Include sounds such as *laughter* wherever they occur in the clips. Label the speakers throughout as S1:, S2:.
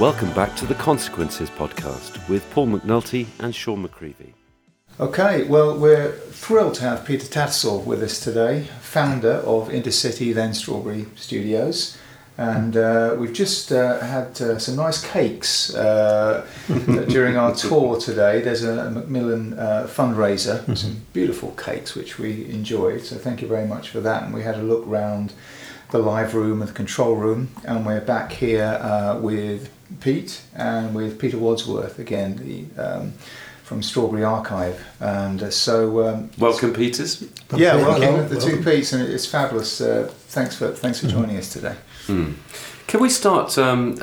S1: Welcome back to the Consequences podcast with Paul McNulty and Sean McCreevy.
S2: Okay, well, we're thrilled to have Peter Tattersall with us today, founder of Intercity, then Strawberry Studios. And uh, we've just uh, had uh, some nice cakes uh, *laughs* during our tour today. There's a Macmillan uh, fundraiser,
S3: Mm-hmm.
S2: some beautiful cakes which we enjoyed. So thank you very much for that. And we had a look round the live room and the control room. And we're back here uh, with Pete and with Peter Wadsworth again, the um, from Strawberry Archive. And uh, so, um,
S1: Welcome, Peters.
S2: yeah,
S3: Hello,
S2: welcome the two
S3: welcome.
S2: Petes, and it's fabulous. Uh, thanks for thanks for joining us today.
S1: Can we start um,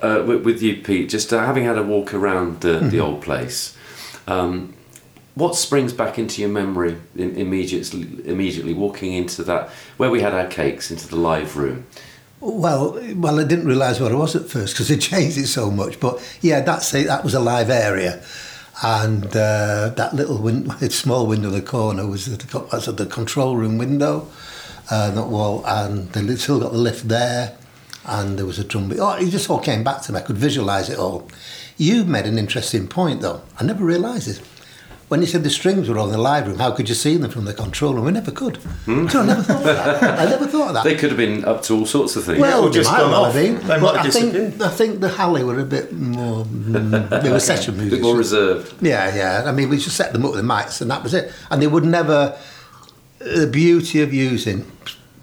S1: uh, with, with you, Pete? Just uh, having had a walk around the, the old place, um, what springs back into your memory in, immediately? Immediately walking into that where we had our cakes into the live room.
S3: Well, well, I didn't realise what it was at first because they *laughs* changed it so much. But yeah, that's. That was a live area, and uh, that little win- *laughs* small window in the corner was the, the control room window, uh, that wall, and they still got the lift there, and there was a drum beat. Oh, it just all came back to me. I could visualise it all. You made an interesting point though. I never realised it. When you said the strings were all in the live room, how could you see them from the control room? We never could. So I never thought of that. I never thought of that.
S1: They could have been up to all sorts of things.
S3: Well,
S2: or just
S3: they might
S2: gone off.
S3: have been.
S2: They
S3: But
S2: might have
S3: I think. I think the Hallé were a bit more. Mm, they were session *laughs*
S1: a bit
S3: musicians.
S1: more reserved.
S3: Yeah, yeah. I mean, we just set them up with the mics, and that was it. And they would never. The beauty of using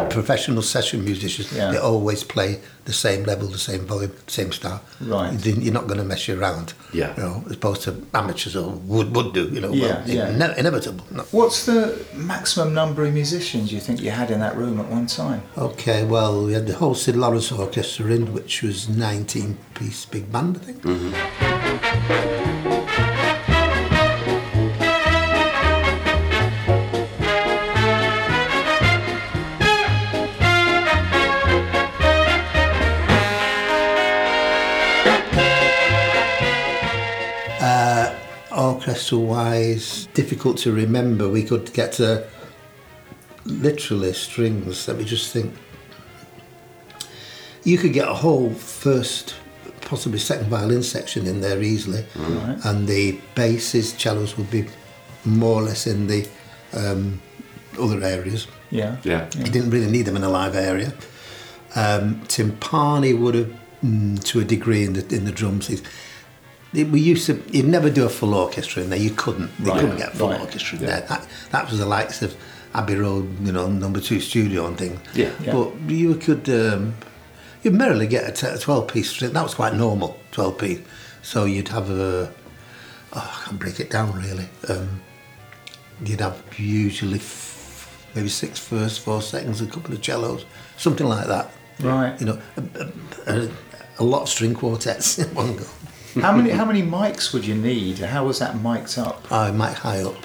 S3: professional session musicians,
S2: Yeah.
S3: they always play the same level, the same volume, same style.
S2: Right.
S3: You're not going to mess you around.
S1: Yeah.
S3: You know, as opposed to amateurs or would would do. You know.
S2: Yeah,
S3: well,
S2: yeah.
S3: ine- inevitable. No.
S2: What's the maximum number of musicians you think you had in that room at one time?
S3: Okay, well, we had the whole Syd Lawrence Orchestra in, which was 19 piece big band, I think. Uh, orchestra wise, difficult to remember. We could get to literally strings. Let me just think. You could get a whole first, possibly second violin section in there easily,
S2: Right.
S3: and the basses, cellos would be more or less in the um, other areas.
S2: Yeah.
S1: Yeah.
S3: You didn't really need them in a live area. Um, timpani would have, mm, to a degree, in the in the drums. It- it- we used to. You'd never do a full orchestra in there. You couldn't. You
S2: Right,
S3: couldn't get a full
S2: right,
S3: orchestra in
S2: yeah.
S3: there. That that was the likes of Abbey Road, you know, number two studio and things.
S1: Yeah.
S2: Yeah.
S3: But you could. Um, you'd merrily get a t- a twelve piece. string. That was quite normal. Twelve piece. So you'd have a. Oh, I can't break it down really. Um, you'd have usually f- maybe six first, four seconds, a couple of cellos, something like that.
S2: Right.
S3: You know, a, a, a lot of string quartets *laughs* in one go.
S2: How many how many mics would you need? How was that mic'd up?
S3: I mic high up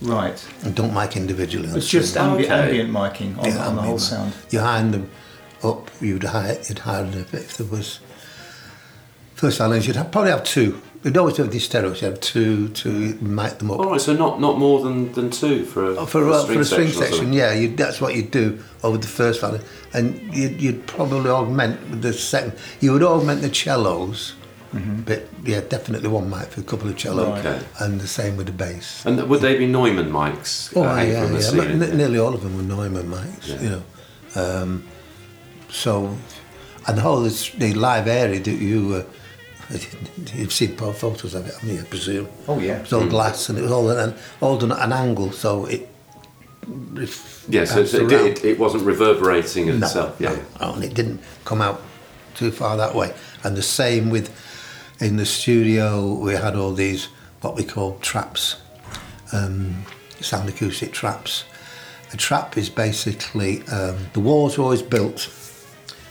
S2: Right.
S3: and don't mic individually.
S2: It's just
S3: string.
S2: ambi-
S1: Okay.
S2: ambient miking on,
S3: Yeah,
S2: on the whole
S3: ambient mic.
S2: sound.
S3: You hide them up, you'd hide, you'd hide them if there was. First violins, you'd have, probably have two. You'd always have these stereos, you'd have two to mic them up.
S1: All right, so not not more than, than two for a,
S3: Oh, for, a, for a string
S1: or
S3: section, yeah, you'd, that's what you'd do over the first violin, and you'd, you'd probably augment with the second. You would augment the cellos, but yeah, definitely one mic for a couple of cellos,
S2: Right.
S1: Okay.
S3: and the same with the bass.
S1: And would they be Neumann mics?
S3: Oh,
S1: uh, hanging
S3: yeah, yeah.
S1: ceiling?
S3: N- nearly all of them were Neumann mics,
S1: Yeah.
S3: you know. Um, so, and the whole this- the live area that you uh, *laughs* you've seen photos of it, haven't you? I presume.
S2: Oh, yeah.
S3: It was all glass, and it was all an, all done at an angle, so it. ref-
S1: Yeah, so
S3: bounced
S1: it,
S3: around.
S1: it, it wasn't reverberating
S3: No,
S1: itself. Yeah.
S3: no, and it didn't come out too far that way. And the same with in the studio, we had all these what we call traps, um, sound acoustic traps. A trap is basically um, the walls were always built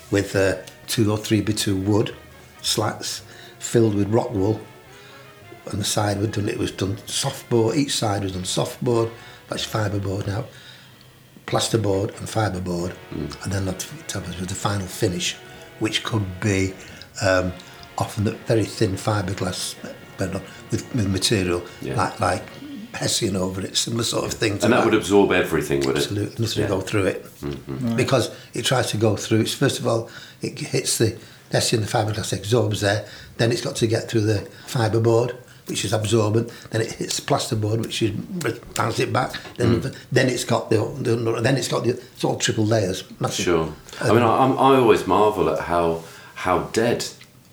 S3: with uh, two or three bits of wood slats filled with rock wool. and the side, was done, it was done soft board. Each side was done soft board. That's fibre board now plasterboard and fiberboard, and then that top was the final finish, which could be um, often the very thin fiberglass but with, with material
S1: Yeah.
S3: like like Hessian over it, similar sort of thing. To
S1: And that would absorb everything, would it?
S3: absolutely nothing
S1: Yeah.
S3: to go through it because it tries to go through. It's first of all it hits the testing the fiberglass absorbs there. Then it's got to get through the fiberboard, which is absorbent. Then it hits the plasterboard, which is bounce it back. Then
S1: Hmm.
S3: then it's got the, the then it's got the it's all triple layers. Massive.
S1: Sure. I mean, I, I'm- I always marvel at how how dead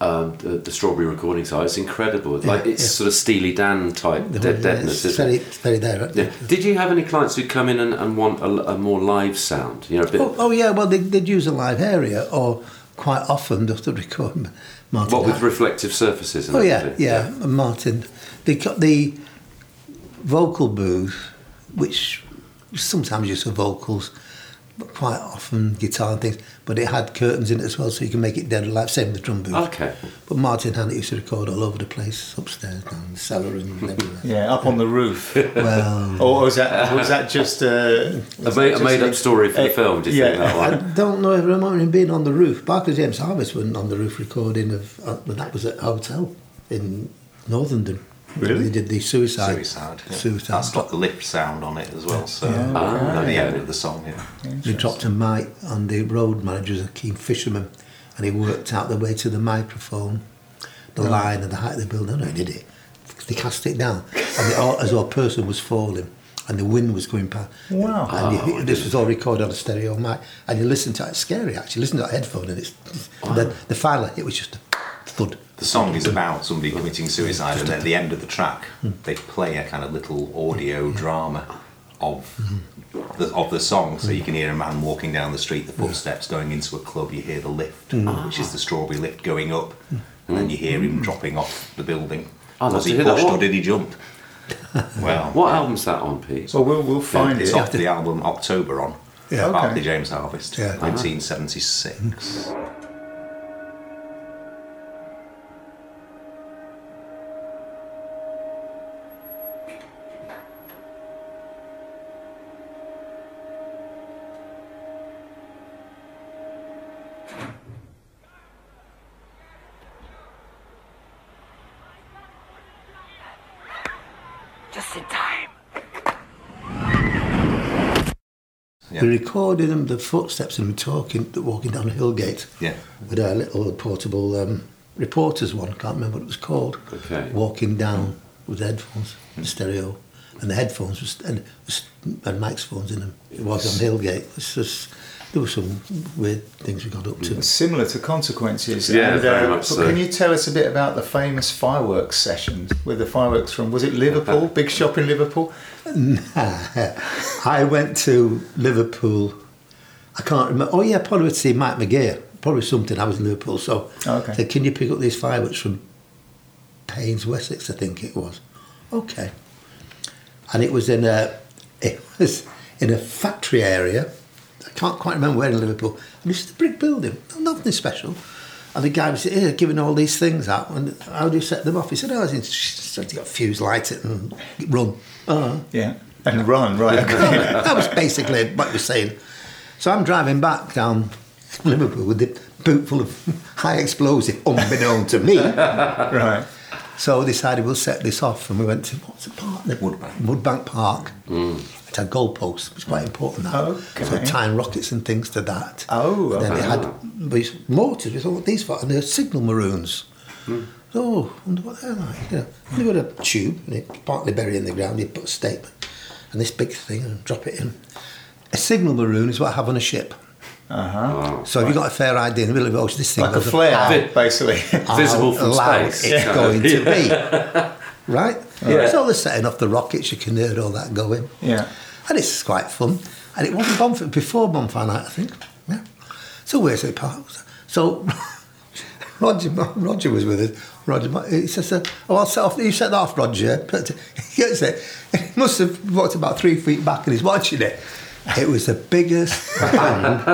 S1: um, the, the strawberry recording are. It's incredible. Like it's
S3: yeah.
S1: sort of Steely Dan type
S3: The
S1: dead deadness.
S3: It's
S1: isn't
S3: very, it's very there. Right?
S1: Yeah. Did you have any clients who come in and, and want a, a more live sound? You know, a bit.
S3: Oh, oh yeah, well they, they'd use a live area or quite often *laughs* just to record Martin.
S1: what with reflective surfaces? And
S3: Oh yeah, yeah, and Martin. They got the vocal booth, which sometimes used for vocals, but quite often guitar and things. But it had curtains in it as well, so you can make it dead alive. Same with the drum booth.
S1: Okay.
S3: But Martin Hannett used to record all over the place, upstairs, down the cellar, and everywhere. *laughs*
S2: Yeah, up on the roof.
S3: Well,
S2: or was that was that just uh,
S1: A,
S2: was
S1: made,
S2: that
S1: a made up
S2: just-
S1: story for the
S2: uh,
S1: film. Do you
S2: yeah.
S1: think that
S3: I don't know if I remember him being on the roof. Barclay James Harvest went on the roof recording of, uh, but that was at a hotel in Northern.
S2: Really?
S3: They did the suicide.
S4: Suicide. yeah.
S3: Suicide.
S4: That's got the lift sound on it as well. So
S2: Yeah.
S1: Ah,
S4: at the end of the song, yeah.
S3: They dropped a mic on the road manager, was a keen fisherman, and he worked out the way to the microphone, the line and the height of the building. No, he did it. They cast it down, and the, all, as our person was falling, and the wind was going past.
S2: Wow.
S3: And you- this was all recorded on a stereo mic, and you listen to it. It's scary actually. Listen to that headphone, and it's and then the final hit was just a thud.
S4: The song is about somebody committing suicide, and at the end of the track, they play a kind of little audio drama of the, of the song, so you can hear a man walking down the street, the footsteps going into a club. You hear the lift, mm. which is the strawberry lift going up, mm. and then you hear him mm. dropping off the building.
S1: I'd love
S4: Was
S1: to
S4: he
S1: hear that.
S4: pushed or
S1: What-
S4: did he jump? Well,
S1: What album's that on, Pete?
S2: So we'll we'll find
S4: it's
S2: it.
S4: off the album October on.
S3: Yeah.
S2: Okay.
S4: Barclay James Harvest,
S3: Yeah.
S4: 1976.
S5: Just time.
S4: Yeah.
S3: We recorded them, the footsteps of them talking, walking down Hillgate
S4: Yeah.
S3: with our little portable um, reporters one, can't remember what it was called.
S1: Okay.
S3: Walking down with headphones, the stereo, and the headphones was, and, was- and Mike's phones in them. It was on Hillgate. It's just, there were some weird things we got up to.
S2: Similar to consequences.
S1: Yeah,
S2: and,
S1: very
S2: uh,
S1: much
S2: but
S1: so.
S2: Can you tell us a bit about the famous fireworks sessions with the fireworks from? Was it Liverpool? *laughs* Big shop in Liverpool. Nah.
S3: I went to Liverpool. I can't remember. Oh yeah, probably to see Mike McGear. Probably something. I was in Liverpool, so
S2: Okay.
S3: I said, "Can you pick up these fireworks from Pains, Wessex?" I think it was. Okay. And it was in a it was in a factory area. I can't quite remember where in Liverpool. And it's a brick building, nothing special. And the guy was here giving all these things out. And how do you set them off? He said, "Oh, it's just you got fuse light it and run." Oh,
S2: Yeah. And run right. Okay. *laughs*
S3: that was basically what he was saying. So I'm driving back down Liverpool with the boot full of high explosive, unbeknown to me. *laughs*
S2: right.
S3: So we decided we'll set this off, and we went to what's the park? The
S4: Woodbank.
S3: Woodbank Park. Mm. It had goalposts. It was quite important. That.
S2: Okay.
S3: So tying rockets and things to that.
S2: Oh,
S3: And then it
S2: okay.
S3: had these motors. We thought, what are these for? And they're signal maroons. Oh, I wonder what they're like. You know, they got a tube, and it partly buried in the ground. You put a statement, and this big thing, and drop it in. A signal maroon is what I have on a ship.
S2: Uh huh.
S3: So have you got a fair idea in the middle of the ocean? This thing
S2: Like a
S3: goes
S2: flare,
S3: how-
S2: basically.
S1: Visible from
S3: loud
S1: space.
S3: It's
S1: Yeah.
S3: going to be. *laughs* Right?
S1: Yeah.
S3: So they're setting off the rockets, you can hear all that going.
S2: yeah.
S3: And it's quite fun. And it wasn't bonfire, before bonfire night, I think. Yeah. So where's the park? So Roger, Roger was with us. Roger, he says, uh, "Oh, I'll set off." You set off, Roger. *laughs* But he gets it. *laughs* He must have walked about three feet back, and he's watching it. It was the biggest bang *laughs*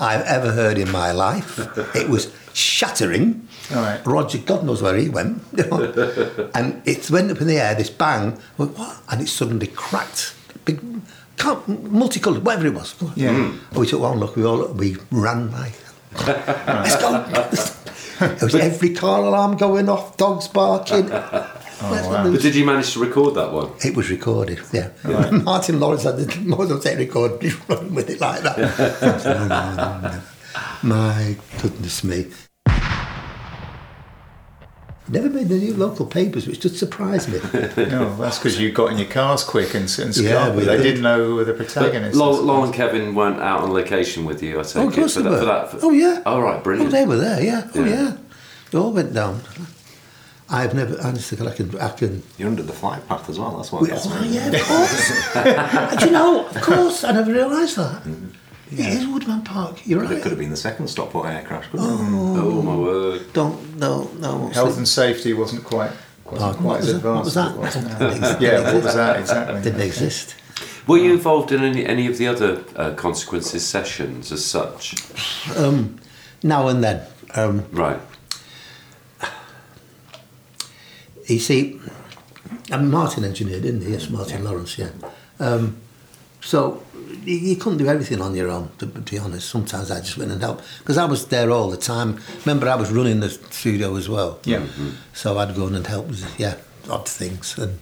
S3: I've ever heard in my life. It was shattering.
S2: All right.
S3: Roger, God knows where he went. *laughs* and it went up in the air, this bang, went, what? and it suddenly cracked. Big, can't, multicoloured, whatever it was.
S2: Yeah. Hmm.
S3: And we took one look, we all we ran like, let's go. it was every car alarm going off, dogs barking. *laughs*
S2: Oh, *laughs* wow.
S1: But did you manage to record that one?
S3: It was recorded, yeah. Martin Lawrence had the motor tape record, he's running with it like that. My goodness me. Never made the new local papers, which just surprised me. *laughs*
S2: No, that's because you got in your cars quick and, and
S3: Yeah,
S2: scrambled. they
S3: did.
S2: didn't know who were the
S1: But
S2: protagonists.
S1: Lol, Lol and Kevin weren't out on location with you, I take
S3: Oh, of
S1: it,
S3: course
S1: for
S3: they
S1: that,
S3: were.
S1: for that. for-
S3: Oh, yeah.
S1: Oh, right,
S3: Oh,
S1: brilliant.
S3: they were there, yeah. Oh,
S1: Yeah.
S3: yeah. They all went down. I've never, honestly, I can, I can.
S4: You're under the flight path as well. That's what.
S3: We,
S4: gets
S3: oh,
S4: me.
S3: yeah, of course. *laughs* Do you know, of course, I never realised that. Mm-hmm. It is Woodbank Park, you're
S4: It
S3: right.
S4: could have been the second Stockport air crash. couldn't it?
S1: Oh, my word.
S3: Don't, no, no.
S2: Health and safety wasn't quite wasn't
S3: Pardon,
S2: quite
S3: what
S2: as
S3: was that? What was
S2: advanced.
S3: that?
S2: as it *laughs* was now.
S3: Didn't
S2: yeah, what was that exactly?
S3: Didn't exist.
S1: Were you involved in any, any of the other uh, consequences sessions as such?
S3: Um, now and then. Um,
S1: Right.
S3: you see, and Martin engineered, didn't he? Yes, Martin Lawrence, yeah. Um, so you, you couldn't do everything on your own, to, to be honest. Sometimes I just went and helped because I was there all the time. Remember, I was running the studio as well.
S2: Yeah.
S3: So I'd go in and help with, yeah, odd things. And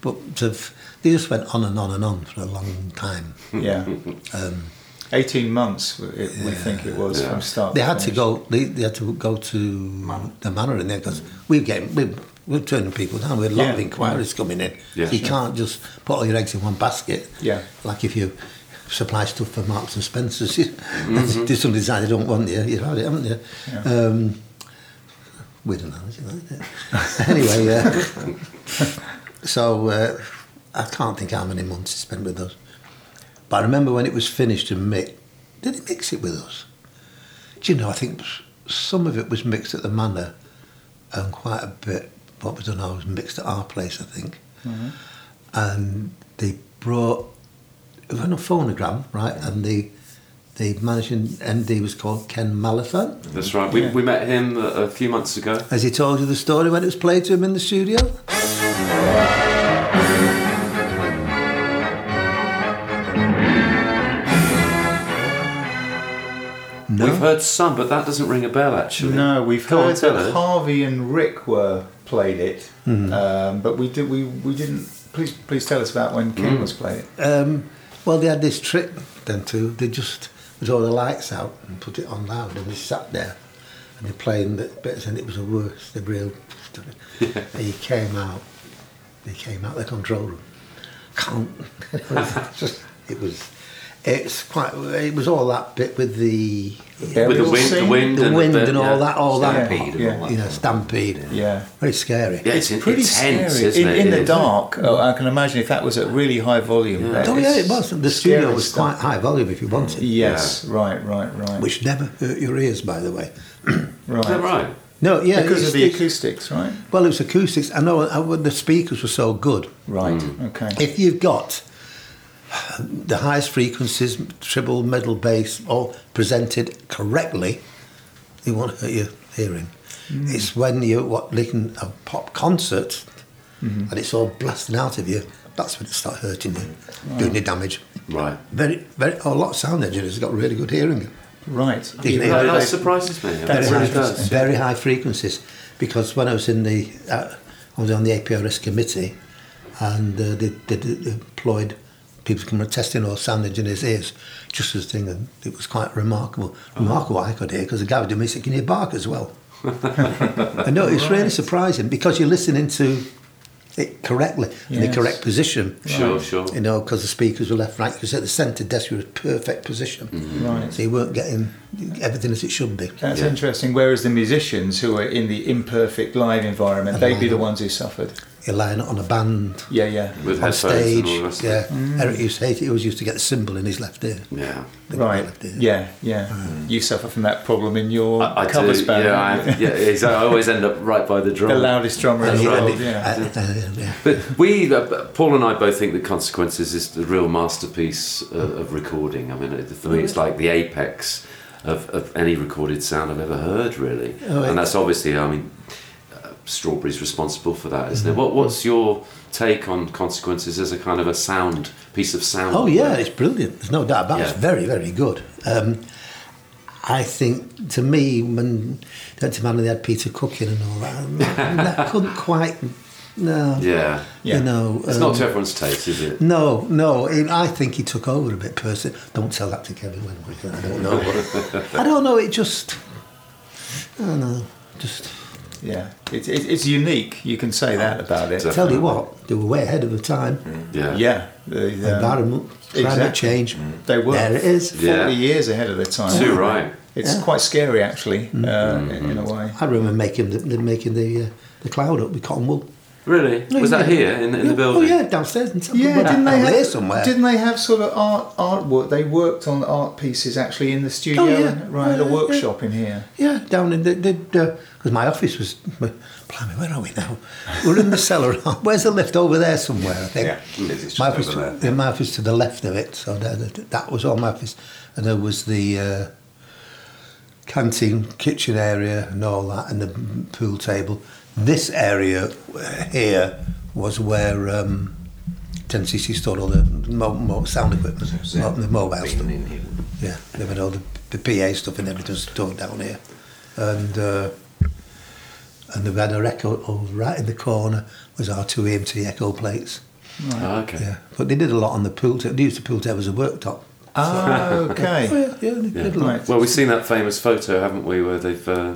S3: But sort of, they just went on and on and on for a long time.
S2: Yeah. *laughs*
S3: Um,
S2: 18 months, it, we think it was
S1: Yeah.
S2: from start
S3: They had to
S2: finish.
S3: go. They, they had to go to the manor in there because we get we we're turning people down. We had a lot of
S2: Yeah.
S3: inquiries coming in.
S1: Yeah.
S3: you can't just put all your eggs in one basket.
S2: Yeah.
S3: Like if you supply stuff for Marks and Spencers, *laughs* you,
S1: Mm-hmm.
S3: do somebody decide they don't want you, you've had it, haven't you?
S2: Yeah.
S3: Um, weird analogy, isn't it? *laughs* anyway, uh, *laughs* so uh, I can't think how many months he spent with us. But I remember when it was finished and mixed, did he mix it with us? Do you know, I think some of it was mixed at the manor and quite a bit, what was done, I was mixed at our place, I think. Mm-hmm. And they brought, it was on a phonogram, right? And the, the managing MD was called Ken Maliphant.
S1: That's right. We,
S2: Yeah.
S1: we met him a, a few months ago.
S3: Has he told you the story when it was played to him in the studio? No.
S1: We've heard some, but that doesn't ring a bell actually.
S2: No, we've
S1: Go
S2: heard
S1: tell
S2: that. Harvey and Rick were played it,
S3: Hmm.
S2: um, but we did we, we didn't. Please please tell us about when
S3: King
S2: Ken was playing. it.
S3: Um, well, they had this trick then too. They just put all the lights out and put it on loud, and they sat there and they playing the bits, and it was the worst. The real. *laughs* he came out. He came out the control room. Can't. *laughs* it was just. It was. It's quite. It was all that bit with the.
S1: With the wind, the wind,
S3: The
S1: and
S3: wind
S1: bit,
S3: and all
S1: yeah.
S3: that, all that,
S4: Stampede and
S2: Yeah.
S4: all that.
S3: you know, stampede.
S2: Yeah.
S3: Very scary.
S1: Yeah, it's,
S2: pretty
S1: it's tense,
S2: scary.
S1: isn't
S2: in,
S1: it?
S2: in the dark. Oh, I can imagine if that was at really high volume.
S1: Yeah.
S3: Oh yeah, it was. The studio was
S2: stuff.
S3: quite high volume if you wanted.
S2: Yes, right, right, right.
S3: which never hurt your ears, by the way. *clears throat*
S2: right.
S1: Is that right?
S3: No, yeah,
S2: Because of the acoustics, right?
S3: Well, it was acoustics. I know uh, the speakers were so good.
S2: Right.
S1: Hmm.
S2: Okay.
S3: If you've got the highest frequencies, treble, middle, bass, all presented correctly, it won't hurt your hearing. It's when you're what listening a pop concert and it's all blasting out of you. That's when it starts hurting you, doing you damage.
S1: Right.
S3: Very, very. Oh, a lot of sound engineers have got really good hearing.
S2: right.
S3: You
S2: You
S3: can
S1: That, that surprises me. It
S2: That's
S1: really
S2: interesting.
S1: does.
S3: very high frequencies because when I was in the uh, I was on the APRS committee and uh, they, they, they employed people to come and testing all sound engineers' ears just as thing and it was quite remarkable oh. remarkable I could hear because the guy was doing me said can you bark as well I know it's really surprising because you're listening to it correctly in the correct position
S1: Sure, sure.
S3: you know because the speakers were left right because at the centre desk you were in perfect position mm-hmm.
S2: Right.
S3: so you weren't getting everything as it should be
S2: That's
S1: Yeah.
S2: interesting. Whereas the musicians who are in the imperfect live environment, they'd be the ones who suffered.
S3: You're lying on a band
S2: Yeah, yeah.
S1: With
S3: on
S1: headphones and
S3: stage.
S1: all the rest of
S3: Yeah,
S1: it.
S2: Mm.
S3: Eric used to hate it. He always used to get the cymbal in his left ear.
S1: Yeah.
S3: The
S2: Right.
S3: left ear.
S2: Yeah, yeah. You suffer from that problem in your
S1: I, I
S2: cover
S1: do.
S2: span.
S1: Yeah, I, yeah, exactly. I always end up right by the drum.
S2: the loudest drummer in the world. Yeah.
S3: uh, uh, yeah.
S1: But we, uh, Paul and I both think that Consequences is the real masterpiece of, of recording. I mean, for me, it's like the apex of, of any recorded sound I've ever heard, really.
S3: Oh,
S1: and that's obviously, I mean, Strawberry's responsible for that, isn't it? What, what's your take on Consequences as a kind of a sound, piece of sound?
S3: Oh yeah, it's brilliant. There's no doubt about it. It's very, very good. Um, I think to me when Dirty Man they had Peter Cook in and all that, *laughs* that couldn't quite. No.
S1: Yeah.
S2: Yeah.
S3: You know.
S1: It's
S3: um,
S1: not to everyone's taste, is it?
S3: No, no. it- I think he took over a bit. Personally, don't tell that to Kevin Wentworth. I don't know. *laughs* I don't know. It just. I don't know. Just.
S2: Yeah. It's it, it's unique. You can say that about it.
S1: Definitely.
S3: Tell you what, they were way ahead of the time.
S1: Yeah.
S2: Yeah, the, um,
S3: Environment, climate
S2: exactly.
S3: change.
S2: they were.
S3: There it is.
S2: Forty
S1: Yeah.
S2: years ahead of their time.
S1: Too right.
S2: It's
S3: Yeah.
S2: quite scary, actually, uh, in, in a way.
S3: I remember making the, the making the uh, the cloud up with cotton wool.
S1: Really? Was that
S3: Yeah.
S1: here in, in
S3: Yeah.
S1: the building?
S3: Oh yeah, downstairs. In some-
S2: Yeah, didn't they have
S3: somewhere?
S2: Didn't they have sort of art artwork? They worked on art pieces actually in the studio,
S3: Oh, yeah.
S2: and right,
S3: Yeah,
S2: a
S3: yeah,
S2: workshop in here.
S3: Yeah, down in the because my office was. Blimey, where are we now? We're in the cellar. *laughs* Where's the lift over there somewhere? I think.
S4: Yeah, it is, it's
S3: my
S4: just
S3: office,
S4: over there.
S3: yeah, my office to the left of it. So there, that, that was all my office, and there was the uh, canteen, kitchen area, and all that, and the pool table. This area uh, here was where um, 10cc stored all the mo- mo- sound equipment, mo- the mobile stuff.
S4: In here.
S3: Yeah, they had all the, the PA stuff and everything stored down here, and uh, and they had a record oh, right in the corner was our two EMT echo plates.
S1: Oh, okay.
S3: Yeah, but they did a lot on the pool. Ta- they used the pool table as a worktop.
S2: Ah,
S3: Oh,
S2: okay. *laughs*
S3: yeah, yeah,
S1: Yeah.
S3: did a lot.
S2: Right.
S1: Well, we've seen that famous photo, haven't we, where they've uh,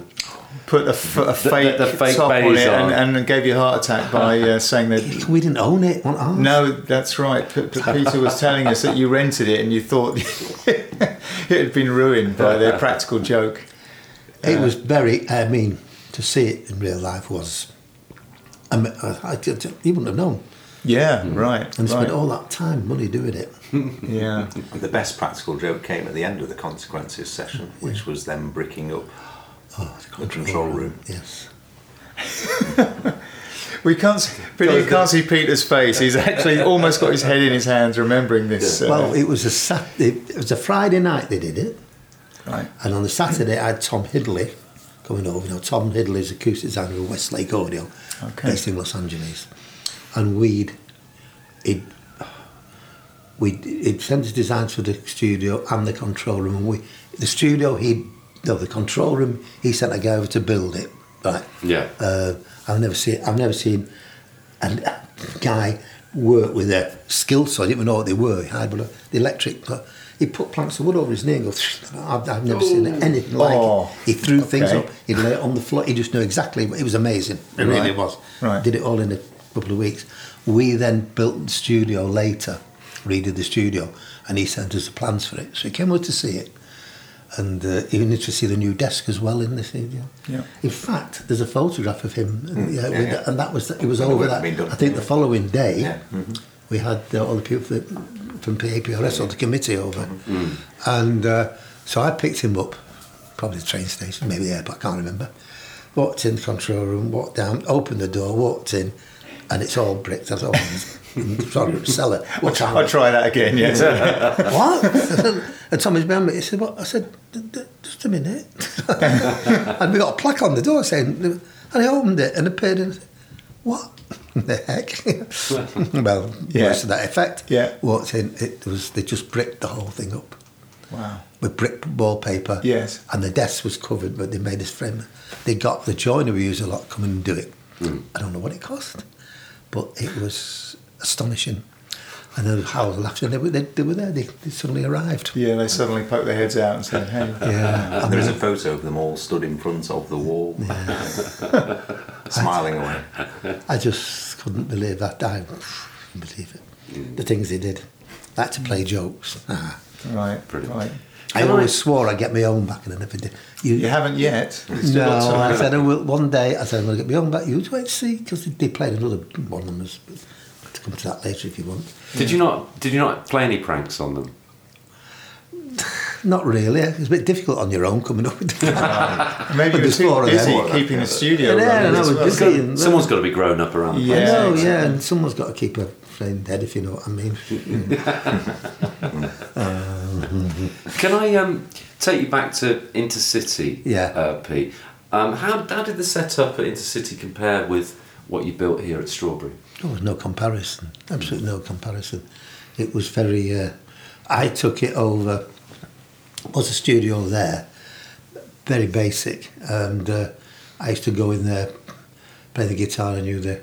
S2: Put a, f- a fake,
S1: the fake
S2: top on it
S1: on.
S2: and, and gave you a heart attack by *laughs* uh, saying that.
S3: We didn't own it. What ours?
S2: No, that's right. P- P- *laughs* Peter was telling us that you rented it and you thought *laughs* it had been ruined by their practical joke.
S3: it uh, was very. I mean, to see it in real life was. I mean, I, I, you wouldn't have known,
S2: Yeah, mm. right.
S3: and
S2: right.
S3: spent all that time, money doing it.
S2: Yeah.
S4: The best practical joke came at the end of the consequences session, which was them bricking up
S3: Oh,
S4: the control room.
S3: Yes. *laughs*
S2: We can't see, but you can't see Peter's face. He's actually *laughs* almost got his head in his hands remembering this. uh,
S3: Well, it was a Sat- it was a Friday night they did it,
S2: right.
S3: and on the Saturday I had Tom Hidley coming over. Now Tom Hidley is acoustic designer of Westlake Audio,
S2: Okay.
S3: based in Los Angeles, and we'd he'd, we'd, he'd sent his designs for the studio and the control room, and we the studio he no the control room he sent a guy over to build it, right?
S1: Yeah.
S3: Uh, I've never seen I've never seen a guy work with a skill so I didn't even know what they were. He had but the electric, but he put planks of wood over his knee and go. I've, I've never seen anything like
S2: Oh,
S3: it. He threw things up. He'd lay it on the floor. He just knew exactly. It was amazing. It really was.
S2: Right.
S3: Did it all in a couple of weeks. We then built the studio later. Redid the studio, and he sent us the plans for it. So he came over to see it, and uh, he wanted to see the new desk as well in the studio.
S2: Yeah.
S3: In fact, there's a photograph of him, and, yeah,
S4: yeah, yeah.
S3: and that was it was over that.
S4: had been done.
S3: I think the following day,
S4: Yeah. mhm.
S3: we had uh, all the people that, from PAPRS or the committee over,
S4: Mm-hmm.
S3: and uh, so I picked him up, probably the train station, maybe the airport, I can't remember. Walked in the control room, walked down, opened the door, walked in, and it's all bricked. I thought, oh, sorry, cellar. What
S2: I'll try that again, yes. *laughs*
S3: what? *laughs* And Tommy's behind me. He said, "What?" I said, "D- d- "Just a minute." *laughs* and we got a plaque on the door saying, and I opened it and appeared and I said, "What the heck?" well,
S2: Yeah.
S3: words to that effect.
S2: Yeah.
S3: Walked in. It was they just bricked the whole thing up
S2: wow.
S3: with brick wallpaper.
S2: Yes.
S3: And the desk was covered, but they made this frame. They got the joiner we use a lot come and do it. Hmm. I don't know what it cost, but it was astonishing. And then Howard laughed, and they were, they, they were there. They, they suddenly arrived.
S2: Yeah, they suddenly poked their heads out and said, hey. *laughs*
S3: Yeah.
S4: And there is a photo of them all stood in front of the wall, *laughs* smiling away.
S3: I just couldn't believe that. I couldn't believe it. The things they did. Like to play jokes. Ah.
S2: Right,
S1: Brilliant.
S2: right.
S3: I
S1: Can
S3: always
S1: I-
S3: swore I'd get my own back, and I never did.
S2: You haven't yet. You've still got
S3: No, I said I will, one day. I said I'm going to get my own back. You wait to see because they played another one of them. Was, to come to that later if you want.
S1: Did you not? Did you not play any pranks on them? *sighs*
S3: Not really. It's a bit difficult on your own coming up with *laughs* that.
S2: Maybe you're too busy
S3: them.
S2: keeping the studio
S3: Yeah,
S2: running
S3: no,
S2: as well.
S3: busy.
S1: It's got- someone's got to be grown up around the
S2: Yeah.
S1: place.
S3: no,
S2: exactly.
S3: yeah, and someone's got to keep a flame dead, if you know what I mean. *laughs*
S1: Can I um, take you back to Intercity,
S3: Yeah.
S1: uh, Pete? Um, how, how did the setup at Intercity compare with what you built here at Strawberry?
S3: There was no comparison. Absolutely no comparison. It was very. Uh, I took it over. Was a studio there, very basic, and uh, I used to go in there, play the guitar. I knew the.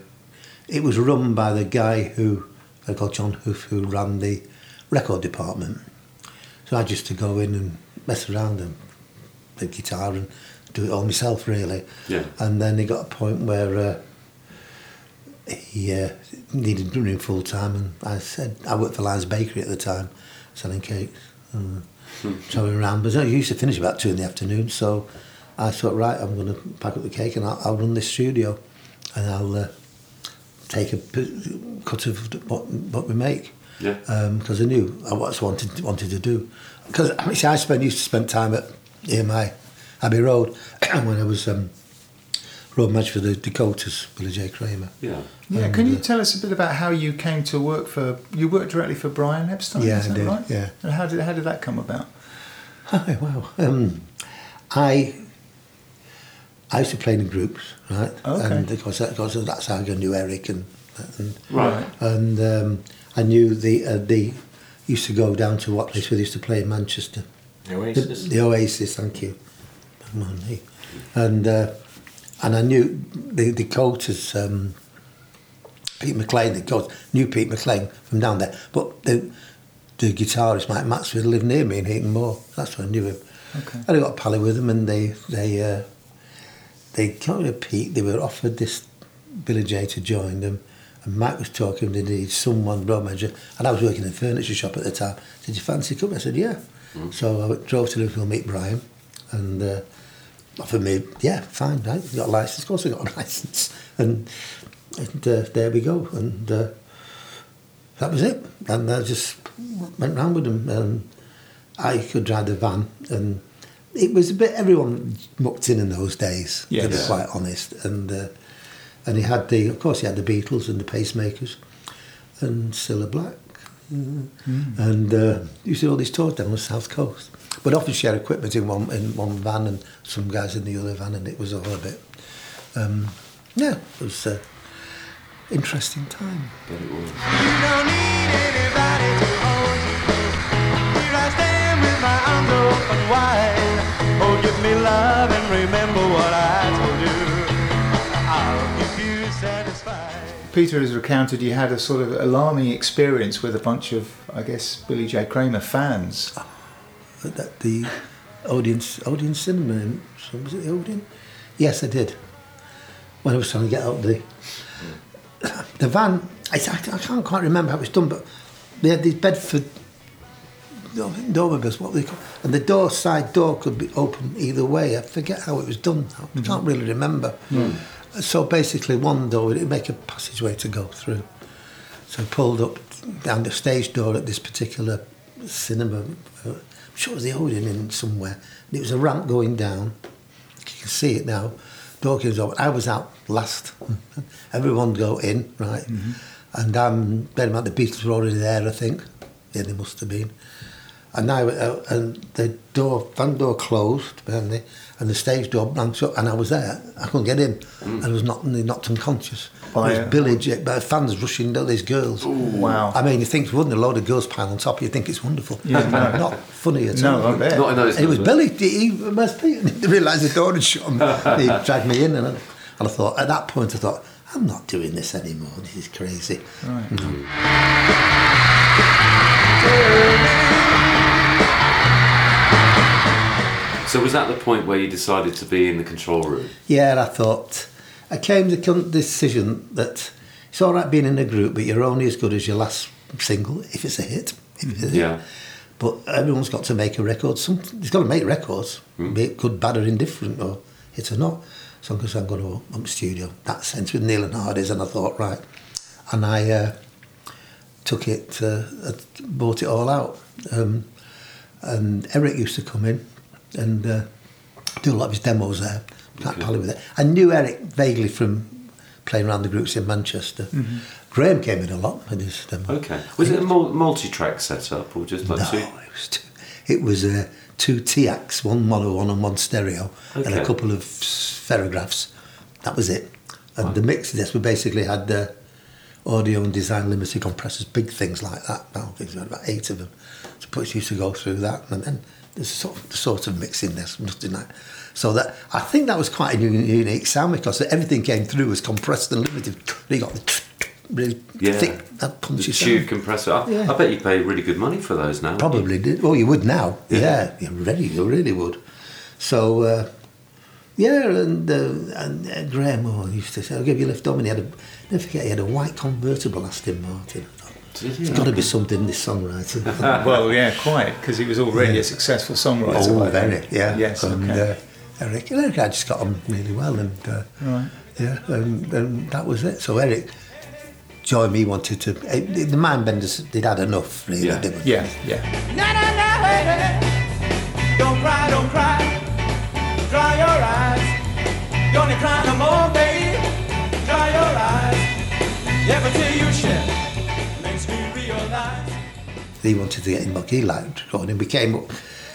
S3: It was run by the guy who, I called John Hoof, who ran the record department. So I just to go in and mess around and play guitar and do it all myself, really.
S1: Yeah.
S3: And then it got a point where uh, he uh, needed running full time, and I said I worked for Lyons Bakery at the time, selling cakes, and traveling around. But I used to finish about two in the afternoon, so I thought, right, I'm going to pack up the cake and I'll, I'll run this studio, and I'll uh, take a cut of what, what we make.
S1: Yeah.
S3: Because I knew what I was wanted wanted to do. Because I, mean, see, I spent used to spend time at EMI Abbey Road *coughs* when I was um, road manager for the Dakotas, Billy J. Kramer.
S1: Yeah.
S2: Yeah, can you tell us a bit about how you came to work for? You worked directly for Brian Epstein,
S3: Yeah,
S2: is
S3: I did,
S2: right?
S3: yeah.
S2: And how did how did that come about? *laughs*
S3: Hi, wow. Um, I I used to play in groups, right?
S2: Okay.
S3: And because, because that's how I knew Eric and and
S1: Right.
S3: and um, I knew the uh, the used to go down to what place we used to play in Manchester. The,
S4: Oasis.
S3: the Oasis, thank you. Come on, hey. And uh, and I knew the Dakotas, um, Pete McLean, the Dakotas, knew Pete McLean from down there. But the the guitarist Mike Maxfield lived near me in Heaton Moor. That's where I knew him.
S2: Okay.
S3: And I got a pally with them, and they they uh, they came to peak. They were offered this Billy J to join them. And Mike was talking, they needed someone, road manager, and I was working in a furniture shop at the time. Said, you fancy coming? I said, yeah. So I drove to Liverpool to meet Brian, and uh, offered me, yeah, fine, right, you got a licence? Of course I got a *laughs* licence. And, and uh, there we go. And uh, that was it. And I just went round with them. And I could drive the van, and it was a bit, everyone mucked in in those days, to be quite honest. And uh, and he had the, of course, he had the Beatles and the Pacemakers, and Cilla Black, and uh, used to do all these tours down the south coast. But often share equipment in one in one van and some guys in the other van, and it was all a bit, um, yeah, it was an interesting time.
S1: But it was.
S5: Give me love and remember what I told you. I'll keep you satisfied.
S2: Peter has recounted you had a sort of alarming experience with a bunch of, I guess, Billy J. Kramer fans.
S3: At that- the audience audience cinema. in- So was it the Odeon? Yes, I did. When I was trying to get out the the van, I, I can't quite remember how it was done, but they had these Bedford Dormobiles, what they call, and the door side door could be open either way. I forget how it was done. I can't really remember. So basically, one door would make a passageway to go through. So I pulled up down the stage door at this particular cinema. uh, I'm sure it was the Odeon in somewhere. And it was a ramp going down. You can see it now. Door goes open. I was out last. *laughs* Everyone go in, right? And um, bear in mind the Beatles were already there, I think. Yeah, they must have been. And I uh, and the door, van door closed behind me, and the stage door bounced up, and I was there. I couldn't get in, and I was not knocked unconscious.
S2: By
S3: There
S2: a-
S3: was Billy J, but fans rushing down these girls.
S2: Wow.
S3: I mean, you think wouldn't a load of girls pile on top? You think it's wonderful.
S2: Yeah, no. *laughs*
S3: not funny at
S2: No,
S3: all.
S2: I bet.
S1: Not in those
S3: it was Billy. He, he must be. *laughs* They realised the door had shut. And *laughs* he dragged me in, and I, and I thought at that point I thought I'm not doing this anymore. This is crazy.
S2: Right.
S1: So was that the point where you decided to be in the control room?
S3: Yeah, I thought I came to the decision that it's all right being in a group, but you're only as good as your last single if it's a hit. It's a hit.
S1: Yeah.
S3: But everyone's got to make a record. Some, he's got to make records, be it good, bad, or indifferent, or hit or not. So I'm I'm going to up the studio. That sense with Nield and Hardy's, and I thought, right. And I uh, took it, uh, uh, bought it all out. Um, and Eric used to come in and uh, do a lot of his demos there. That pally with it. I knew Eric vaguely from playing around the groups in Manchester. Graham came in a lot with his demo.
S1: Okay. Was it a multi-track setup or just like
S3: No,
S1: two?
S3: it was two, it was uh, two TX, one mono, one and one stereo, and a couple of spherographs. That was it. And the mix disc, we basically had uh, audio and design limited compressors, big things like that. Now, I think we had about eight of them. So Butch used to go through that, and then there's sort of, sort of mixing this, nothing like. So that I think that was quite a unique sound because everything came through was compressed and limited. You got the really
S1: Yeah.
S3: thick, that
S1: The
S3: punchy
S1: tube
S3: sound.
S1: compressor. I,
S3: Yeah.
S1: I bet you pay really good money for those now.
S3: Probably did. Well, you would now.
S1: Yeah.
S3: Yeah, you really, you really would. So, uh, Yeah, and, uh, and uh, Graham Moore used to say, I'll give you a lift home. And he had a, never forget, he had a white convertible Aston Martin. I thought,
S1: Did he?
S3: There's got to be something in this songwriting. *laughs*
S2: Well, yeah, quite, because he was already a successful songwriter.
S3: oh,
S2: by then.
S3: very, yeah.
S2: Yes,
S3: and,
S2: okay.
S3: uh, Eric, Eric, I just got on really well, and uh,
S2: Right.
S3: yeah, and, and that was it. So Eric joined me, wanted to. eh, the Mindbenders, they'd had enough, really,
S1: Yeah.
S3: didn't
S2: Yeah, yeah.
S5: Na na na, hey, hey. Don't cry, don't cry. Dry your eyes. You're only crying no more, babe. Dry your eyes. Every tear you shed makes me realize.
S3: He wanted to get in back. He liked recording. We came up,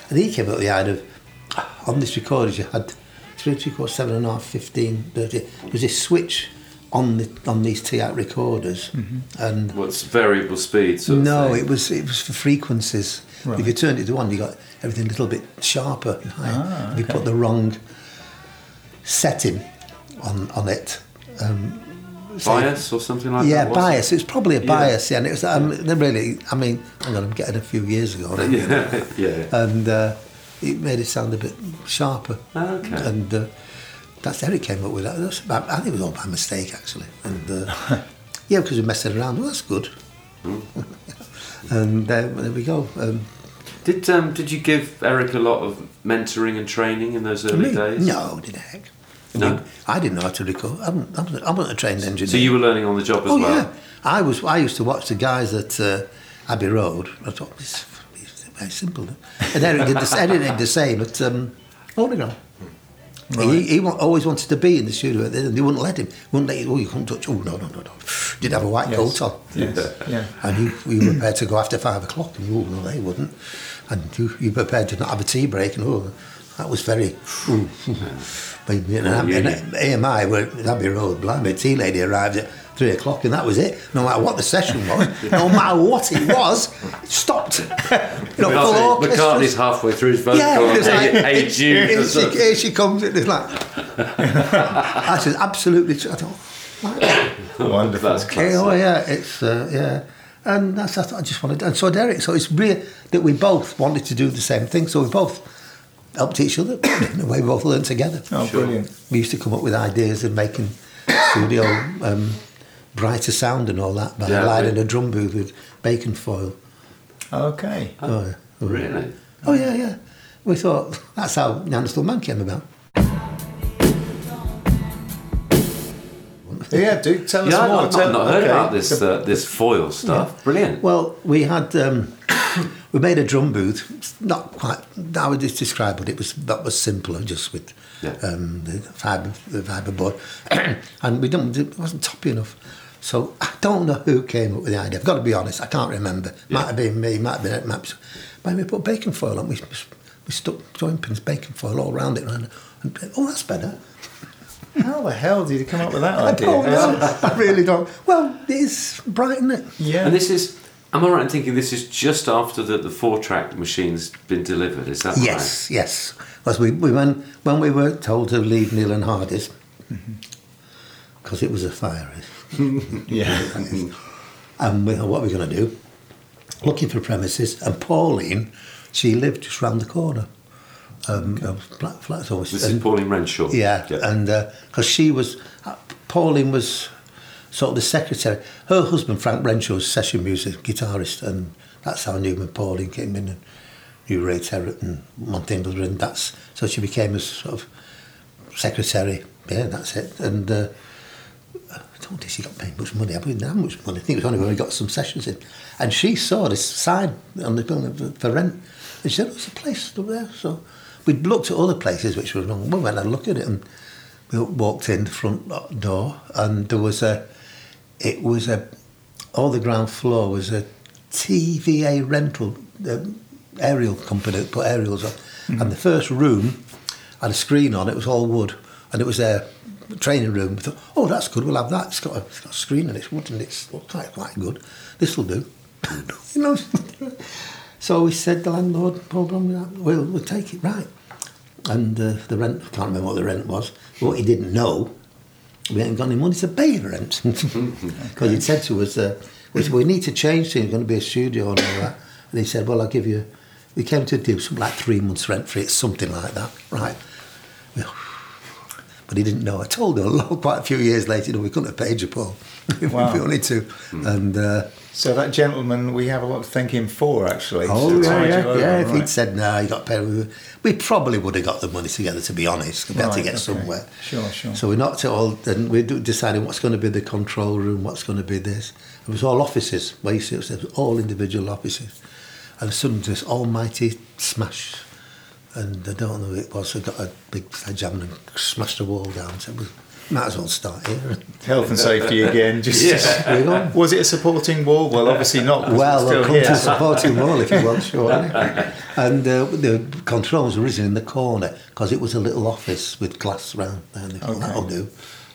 S3: and he came up with the idea of on this recorder you had three, three quarters, seven and a half, fifteen, thirty. There was this switch on the on these T-out recorders, and
S1: What's variable speed? Sort of
S3: no,
S1: thing?
S3: it was it was for frequencies.
S2: Right.
S3: If you turned it to one, you got everything a little bit sharper and higher.
S2: Ah,
S3: if you put the wrong setting on on it. Um, say-
S1: bias or something like
S3: yeah,
S1: that. wasn't
S3: bias. It's probably a bias, yeah. And it was um, really. I mean, hang on, I'm getting a few years ago,
S1: it? *laughs* Yeah, yeah.
S3: and uh, it made it sound a bit sharper.
S1: Okay.
S3: And uh, that's Eric came up with that. That's about, I think it was all by mistake actually. And uh, *laughs* yeah, because we messed it around. Well, that's good.
S1: Hmm. *laughs*
S3: and uh, there we go. Um,
S1: Did um, did you give Eric a lot of mentoring and training in those early
S3: me?
S1: days?
S3: No, did heck. I,
S1: No?
S3: mean, I didn't know how to record. I'm, I'm, I'm not a trained engineer.
S1: So you were learning on the job as
S3: oh
S1: well.
S3: yeah, I was. I used to watch the guys at uh, Abbey Road. I thought this is very simple. And Eric did the, Eric did the same at um, Underground. He, he always wanted to be in the studio, and they wouldn't let him. Wouldn't let you. Oh, you couldn't touch. Oh no, no, no, no. Did have a white
S2: Yes.
S3: coat on.
S2: Yes, yeah.
S3: And you, you were prepared to go after five o'clock, and oh no, they wouldn't. And you, you were prepared to not have a tea break, and oh, that was very. Ooh, but, you know,
S1: Yeah,
S3: and EMI were at Abbey Road. Blimey, tea lady arrived at three o'clock, and that was it. No matter what the session was, *laughs* no matter what it was, it stopped. You know, full
S1: McCartney,
S3: orchestras.
S1: McCartney's halfway through his vocal.
S3: Yeah, it's like,
S1: hey, hey Jude. or
S3: here, she,
S1: something.
S3: here she comes. It's like, *laughs* I said, absolutely. true. I thought,
S2: Wonderful.
S1: That's classic.
S3: oh yeah, it's uh, yeah, and that's, that's I just wanted. And so Derek, so it's real that we both wanted to do the same thing. So we both helped each other *coughs* in a way. We both learned together.
S2: Oh, brilliant.
S3: We used to come up with ideas of making studio um, brighter sound and all that by
S1: Yeah,
S3: lighting a drum booth with bacon foil.
S2: Okay.
S3: Oh, yeah. Oh,
S1: Really?
S3: Oh yeah, yeah. We thought that's how Neanderthal Man came about.
S2: Yeah, do tell us
S1: Yeah,
S2: more.
S1: I've not, not heard
S2: okay.
S1: about this uh, this foil stuff. Brilliant.
S3: Well, we had um, *coughs* we made a drum booth. Not quite. I would just describe, but it was that was simpler, just with
S1: Yeah.
S3: um, the fibre the fibre board, *coughs* and we didn't. It wasn't toppy enough. So I don't know who came up with the idea. I've got to be honest. I can't remember. Might have been me. Might have been Maps. But we put bacon foil on. We we stuck joint pins bacon foil all around it, and, and oh, that's better.
S2: How the hell did you come up with that *laughs*
S3: I
S2: idea?
S3: don't know. *laughs* I really don't. Well, it's bright, isn't it?
S2: Yeah.
S1: And this is, am I right in thinking this is just after the, the four track machine's been delivered? Is that right?
S3: Yes, yes. Because we, we went, when we were told to leave Nield and Hardy's, mm-hmm. because it was a fire, *laughs*
S2: yeah.
S3: and we thought, what are we going to do? Looking for premises, and Pauline, she lived just round the corner. Um, Black Flats always.
S1: This is Pauline Renshaw.
S3: Yeah, and because she was, uh, Pauline was sort of the secretary. Her husband Frank Renshaw was session music guitarist, and that's how Newman Pauline came in and knew Ray Terrett and Montingle, and that's so she became a sort of secretary. Yeah, that's it. And uh, I don't think she got paid much money. I didn't have much money. I think it was only when we got some sessions in. And she saw this sign on the building for, rent. And she said, there's a place up there. So we'd looked at other places which were wrong. We went and looked at it and we walked in the front door and there was a, it was a, all the ground floor was a TVA rental uh, aerial company that put aerials on. And the first room had a screen on it, it was all wood. And it was their training room. We thought, oh, that's good, we'll have that. It's got a, it's got a screen and it's wood and it's quite, quite good. This will do. *laughs* you know. So we said, the landlord, Paul Bromley, we'll, we'll take it, right. And uh, the rent, I can't remember what the rent was. But what he didn't know, we hadn't got any money to pay the rent. *laughs* Because he'd said to us, uh, we, said, we need to change things, it's going to be a studio and all that. And he said, well, I'll give you, we came to do something like three months rent free, something like that. Right. We, but he didn't know. I told him a *laughs* lot, quite a few years later, you know, we couldn't have paid you, Paul, *laughs* if
S2: Wow.
S3: we wanted to. And uh,
S2: So that gentleman, we have a lot to thank him for, actually.
S3: oh yeah, yeah,
S2: over,
S3: yeah. If
S2: right.
S3: he'd said no, you got paid, we, we probably would have got the money together. To be honest, we had to get
S2: okay.
S3: somewhere.
S2: Sure, sure.
S3: So we knocked it all, and we decided what's going to be the control room, what's going to be this. It was all offices. basically. it, it was all individual offices. And suddenly this almighty smash, and I don't know who it was. I got a big sledgehammer and smashed the wall down. So we might as well start here.
S2: Health and safety again. *laughs* Just,
S1: Yeah.
S3: We.
S2: Was it a supporting wall? Well, obviously not.
S3: Well,
S2: it's
S3: they'll
S2: still
S3: come
S2: here.
S3: to supporting wall if you want, sure. *laughs* and uh, the controls were originally in the corner because it was a little office with glass round there, and
S2: Okay.
S3: that'll do.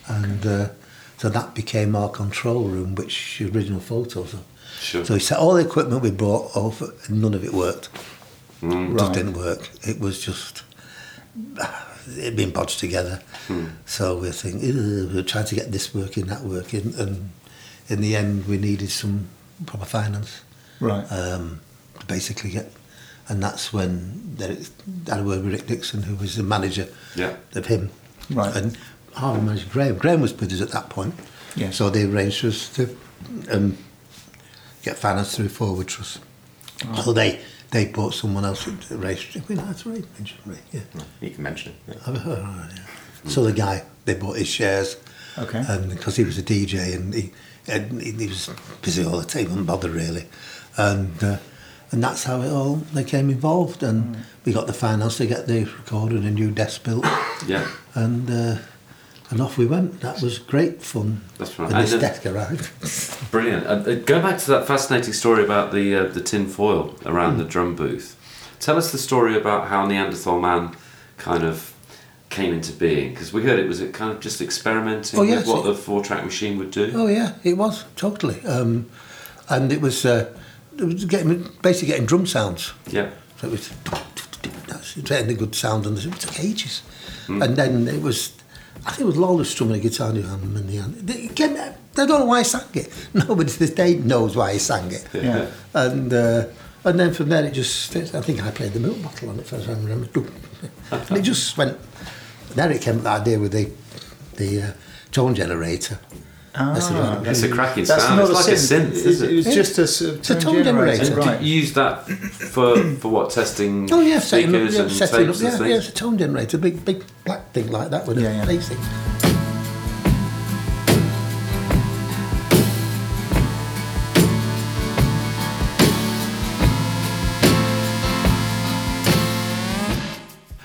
S3: And uh, so that became our control room, which the original photos of.
S1: Sure.
S3: So he set all the equipment we brought over, and none of it worked.
S1: Mm.
S3: Just
S2: Right.
S3: didn't work. It was just it'd been bodged together.
S1: Hmm.
S3: So we're thinking, we're trying to get this working, that working, and in the end, we needed some proper finance
S2: Right.
S3: um, to basically get, and that's when I had a word with Rick Dixon, who was the manager
S1: Yeah.
S3: of him,
S2: Right.
S3: and Harvey manager Graham. Graham was with us at that point,
S2: Yes.
S3: so they arranged for us to um, get finance through Forward Trust. So they they bought someone else to race. We know that's right, mention Ray, yeah.
S4: You can mention it. yeah.
S3: Heard of yeah. So the guy, they bought his shares.
S2: Okay.
S3: And because he was a DJ and he, and he, he was busy all the time, he wouldn't bother really. And uh, and that's how it all they came involved. And we got the finance to get the recorder and a new desk built.
S1: Yeah.
S3: And uh, and off we went. That was great fun.
S1: That's right.
S3: And this
S1: then-
S3: desk arrived. *laughs*
S1: Brilliant. Uh, uh, go back to that fascinating story about the uh, the tin foil around
S3: Hmm.
S1: the drum booth. Tell us the story about how Neanderthal Man kind of came into being because we heard it was it kind of just experimenting
S3: Oh,
S1: with what
S3: it-
S1: the four track machine would do.
S3: Oh yeah, it was totally. Um, and it was, uh, it was getting basically getting drum sounds.
S1: Yeah.
S3: So it was *tsk* getting a good sound, and it took ages. And then it was, I think it was Lawless strumming a guitar in the in the end. They, don't know why he sang it. *laughs* Nobody to this day knows why he sang it.
S2: Yeah.
S3: And uh, and then from there it just fits. I think I played the milk bottle on it first. I remember. And it just went. There it came up the idea with the the uh, tone generator. That's the
S2: Ah.
S1: That's a cracking
S2: That's
S1: sound.
S2: not
S1: It's
S2: a
S1: like
S2: synth.
S1: a synth,
S2: It,
S1: isn't
S2: it
S1: it?
S2: was
S3: Yeah.
S2: just a, s-
S3: It's a
S2: tone
S3: tone
S2: generator.
S3: generator.
S2: Right.
S1: Did you use that for for what testing
S3: Oh yeah, setting up,
S1: speakers
S3: yeah,
S1: and
S3: setting up,
S1: tapes
S3: yeah,
S1: and
S3: yeah, it's a tone generator, big big black thing like that with
S2: Yeah,
S3: a
S2: yeah.
S3: basic.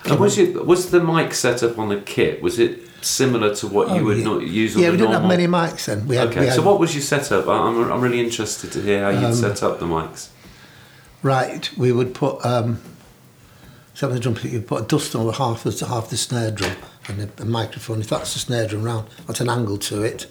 S1: And was you, was the mic set up on the kit? Was it similar to what you
S3: Oh,
S1: would
S3: yeah.
S1: not use on
S3: Yeah,
S1: the
S3: we didn't
S1: normal?
S3: have many mics then. We had,
S1: Okay,
S3: we had
S1: so what was your setup? I- I'm, I'm really interested to hear how
S3: Um,
S1: you'd set up the mics.
S3: Right, we would put um, some of the drum you put a dust over half of half the snare drum and a, a microphone. If that's the snare drum round, that's an angle to it.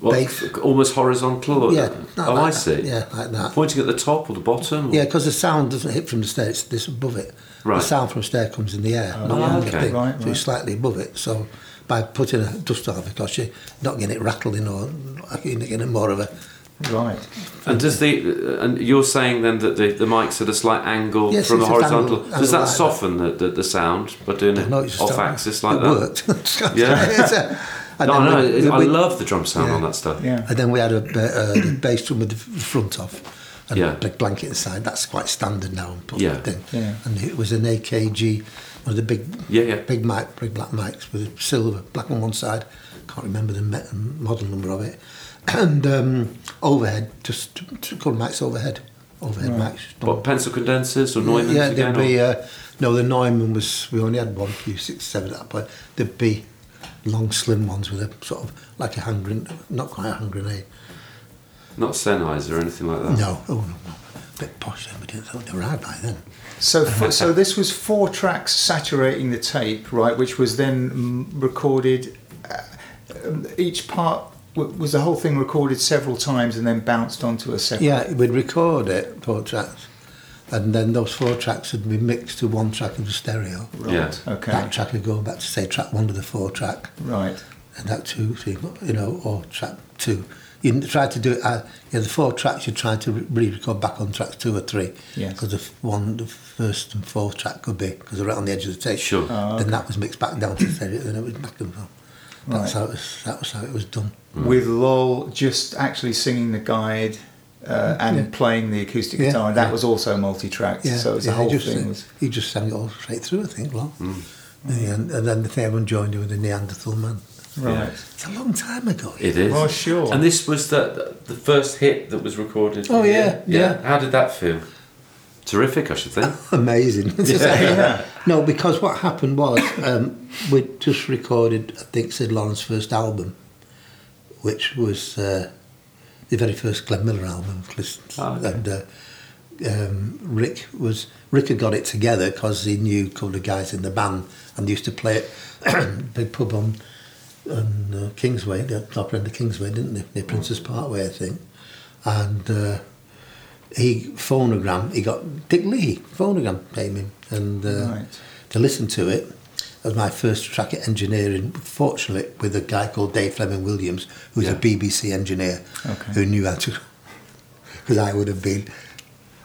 S1: What,
S3: Bass-
S1: almost horizontal? Or,
S3: Yeah, like
S1: oh, I
S3: that.
S1: see.
S3: Yeah, like that.
S1: Pointing at the top or the bottom? or-
S3: Yeah, because the sound doesn't hit from the snare; it's this above it.
S1: Right.
S3: The sound from the snare comes in the air, oh, not
S1: Oh,
S3: on the
S1: okay.
S3: thing,
S2: Right,
S3: so it's slightly above it. So by putting a dust over, because you're not getting it rattling or like you're getting more of a
S2: Right.
S1: And does the and you're saying then that the, the mic's at a slight angle
S3: Yes,
S1: from the
S3: it's just
S1: horizontal?
S3: angle-
S1: does that
S3: angle like that.
S1: soften the, the, the sound by doing it
S3: No, *laughs* it's just
S1: off
S3: don't-
S1: axis like
S3: it
S1: that?
S3: worked.
S1: Yeah. *laughs*
S3: It's a- and
S1: No,
S3: then
S1: no,
S3: we-
S1: it- I
S3: we-
S1: love the drum sound
S3: Yeah.
S1: on that stuff.
S2: Yeah.
S3: And then we had a, uh, the bass drum with the f- front off and
S1: Yeah.
S3: a big blanket inside. That's quite standard now. And put
S1: Yeah.
S3: that thing.
S2: Yeah.
S3: And it was an AKG, one of the big,
S1: Yeah, yeah.
S3: big mic, big black mics with silver black on one side. Can't remember the me- model number of it. And um, overhead, just t- t- a couple of mics overhead, overhead mics.
S1: What pencil condensers or Neumanns
S3: yeah, there'd be
S1: or-
S3: uh, no. The Neumann was we only had one U67 at that point. There'd be long, slim ones with a sort of like a hand grenade, not quite a hand grenade.
S1: not Sennheiser or anything like that.
S3: No, oh no, no. bit posh then. We didn't think they were out by then.
S2: So, f- *laughs* so this was four tracks saturating the tape, right? Which was then recorded. Uh, um, each part w- was the whole thing recorded several times and then bounced onto a separate.
S3: Yeah, we'd record it four tracks, and then those four tracks would be mixed to one track of the stereo.
S2: Right.
S1: Yeah.
S2: Okay.
S3: That track would go back to say track one of the four track,
S2: Right.
S3: and that two, three, you know, or track two. You try to do it. Uh, yeah, the four tracks you try to re- re-record back on tracks two or three.
S2: Yes.
S3: Because the one, the first and fourth track could be because they're right on the edge of the tape.
S1: Sure.
S2: Oh,
S3: Then that was mixed back down to the stereo, then it was back and forth. That's
S2: Right.
S3: how it was, that was how it was done.
S2: With Lol just actually singing the guide uh, and
S3: Yeah.
S2: playing the acoustic
S3: Yeah,
S2: guitar. That
S3: yeah.
S2: was also multi-tracked.
S3: Yeah,
S2: so it's
S3: yeah,
S2: the whole
S3: he just,
S2: thing was.
S3: He just sang it all straight through, I think, long. And, and then the third one joined in with the Neanderthal Man.
S2: Right.
S3: It's a long time ago.
S1: It is.
S2: Oh, sure.
S1: And this was the the first hit that was recorded.
S3: Oh, yeah, yeah.
S1: How did that feel? Terrific, I should think. *laughs*
S3: Amazing. *laughs*
S2: Yeah.
S3: No, because what happened was um, we just recorded, I think, Syd Lawrence's first album, which was uh, the very first Glenn Miller album.
S1: Oh, okay.
S3: And uh, um, Rick was Rick had got it together because he knew a couple of guys in the band and used to play it *coughs* big pub on on uh, Kingsway, the top end of Kingsway, didn't they? Near Princess Parkway, I think. And uh, he phonogram, he got Dick Leahy phonogram came in and uh,
S2: Right.
S3: to listen to it. That was my first track at engineering, fortunately, with a guy called Dave Fleming Williams, who's
S1: Yeah.
S3: a BBC engineer
S2: Okay.
S3: who knew how to. *laughs* Because I would have been.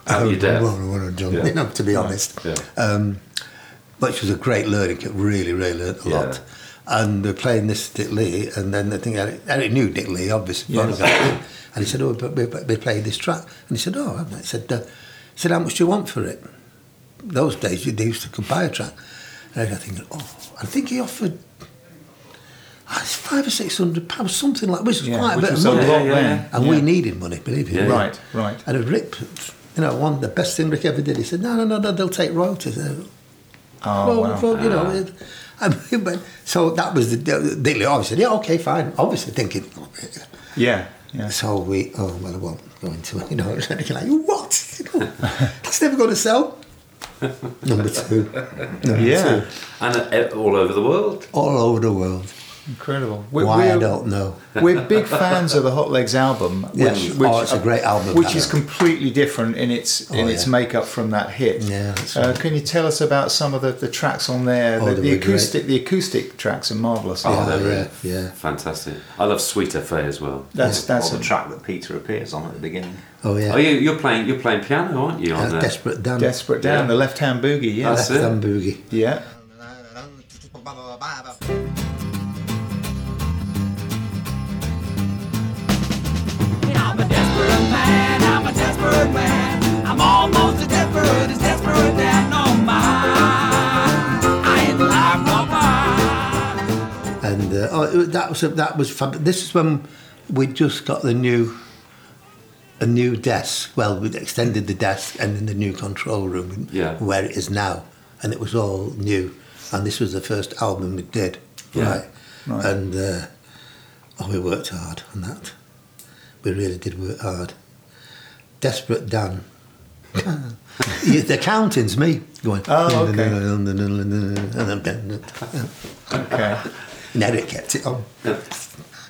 S1: Out *laughs*
S3: I
S1: your
S3: would
S1: depth.
S3: have would done,
S1: Yeah.
S3: you know, to be honest.
S1: Yeah.
S3: Um, but it was a great learning, curve, really, really learned a
S1: Yeah.
S3: lot. And they're playing this Dick Leahy, and then I think Eric, Eric knew Dick Leahy, obviously.
S2: Yes.
S3: And he said, "Oh, but we, we played this track." And he said, "Oh," haven't I?" Said, uh, he "said How much do you want for it?" Those days, you used to could buy a track, and I think, "Oh, I think he offered." it's five or six hundred pounds, something like which was
S2: Yeah,
S3: quite a bit of money.
S2: lot
S1: Yeah,
S2: then.
S3: And
S2: Yeah.
S3: we needed money, believe me.
S1: Yeah.
S2: Right, right.
S3: And if Rick, you know, one the best thing Rick ever did, he said, "No, no, no, no they'll take royalties." Uh,
S2: Oh,
S3: well,
S2: wow.
S3: well, you know,
S1: Ah.
S3: it, I mean, but, so that was the daily. Lee. Obviously, yeah, okay, fine. Obviously, thinking.
S2: Yeah, yeah.
S3: So we, oh well, I won't go into it. You know, *laughs* it's like what? *laughs* You know, that's never going to sell. *laughs* Number two, number
S2: Yeah.
S3: two,
S1: And uh, all over the world.
S3: all over the world.
S2: Incredible. We're,
S3: Why I
S2: we're-
S3: don't know. *laughs*
S2: We're big fans of the Hotlegs album, which,
S3: Yeah.
S2: which
S3: Oh, it's a great album,
S2: which
S3: that
S2: is
S3: is.
S2: completely different in its in
S3: Oh,
S2: its
S3: yeah.
S2: makeup from that hit.
S3: Yeah,
S2: Uh, can you tell us about some of the, the tracks on there?
S3: Oh,
S2: the, the
S3: were great.
S2: acoustic the acoustic tracks are marvelous.
S1: Oh,
S3: Yeah,
S1: they're
S3: yeah, yeah.
S1: fantastic. I love Sweet FA as well.
S2: That's that's
S4: or
S2: a
S4: the track that Peter appears on at the beginning.
S3: Oh yeah,
S1: Oh, you, you're playing you're playing piano, aren't you? On
S3: Uh,
S1: there?
S3: Desperate Dan,
S2: desperate down
S1: Yeah.
S2: the left hand boogie. Yeah,
S1: That's
S3: Left hand Boogie.
S2: yeah.
S6: Desperate man. I'm almost as desperate as desperate and on my I ain't life no more.
S3: and uh, oh, that was that was fab. This is when we just got the new a new desk. Well, we extended the desk and in the new control room,
S1: Yeah.
S3: where it is now, and it was all new. And this was the first album we did,
S1: Yeah.
S3: right?
S2: Right.
S3: And uh, oh, we worked hard on that. We really did work hard. Desperate Dan. The accounting's me going.
S2: Oh, okay. Okay.
S3: And Eric kept it on.
S1: Now,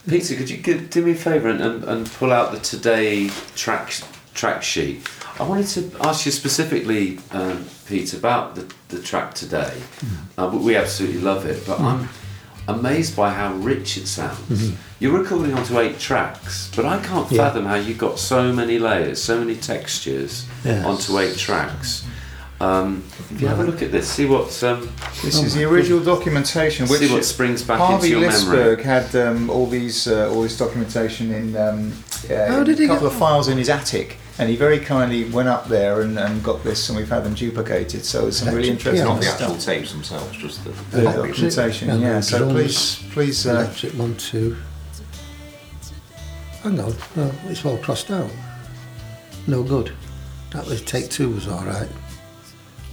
S1: Peter, could you give, do me a favour and, and, and pull out the today track track sheet? I wanted to ask you specifically, um, Pete, about the, the track today. Uh, we- we absolutely love it, but I'm amazed by how rich it sounds. You're recording onto eight tracks, but I can't
S3: Yeah.
S1: fathom how you got so many layers, so many textures
S3: Yes.
S1: onto eight tracks. Um, if you have a look at this, see what um,
S2: This is the original documentation, which
S1: see what springs back
S2: Harvey
S1: into your memory.
S2: Lisberg had um, all these uh, all this documentation in um, uh,
S3: How
S2: in
S3: did he
S2: a couple of files in his attic, and he very kindly went up there and, and got this, and we've had them duplicated. So it's some really
S3: Yeah.
S2: interesting
S4: Not the
S2: stuff.
S4: actual tapes themselves, just the,
S2: the
S4: the
S2: documentation.
S3: And
S2: Yeah.
S3: the
S2: So
S3: drums.
S2: please, please. Uh,
S3: Electric one, two. Hang on, no, it's all crossed out. No good. That was take two was all right.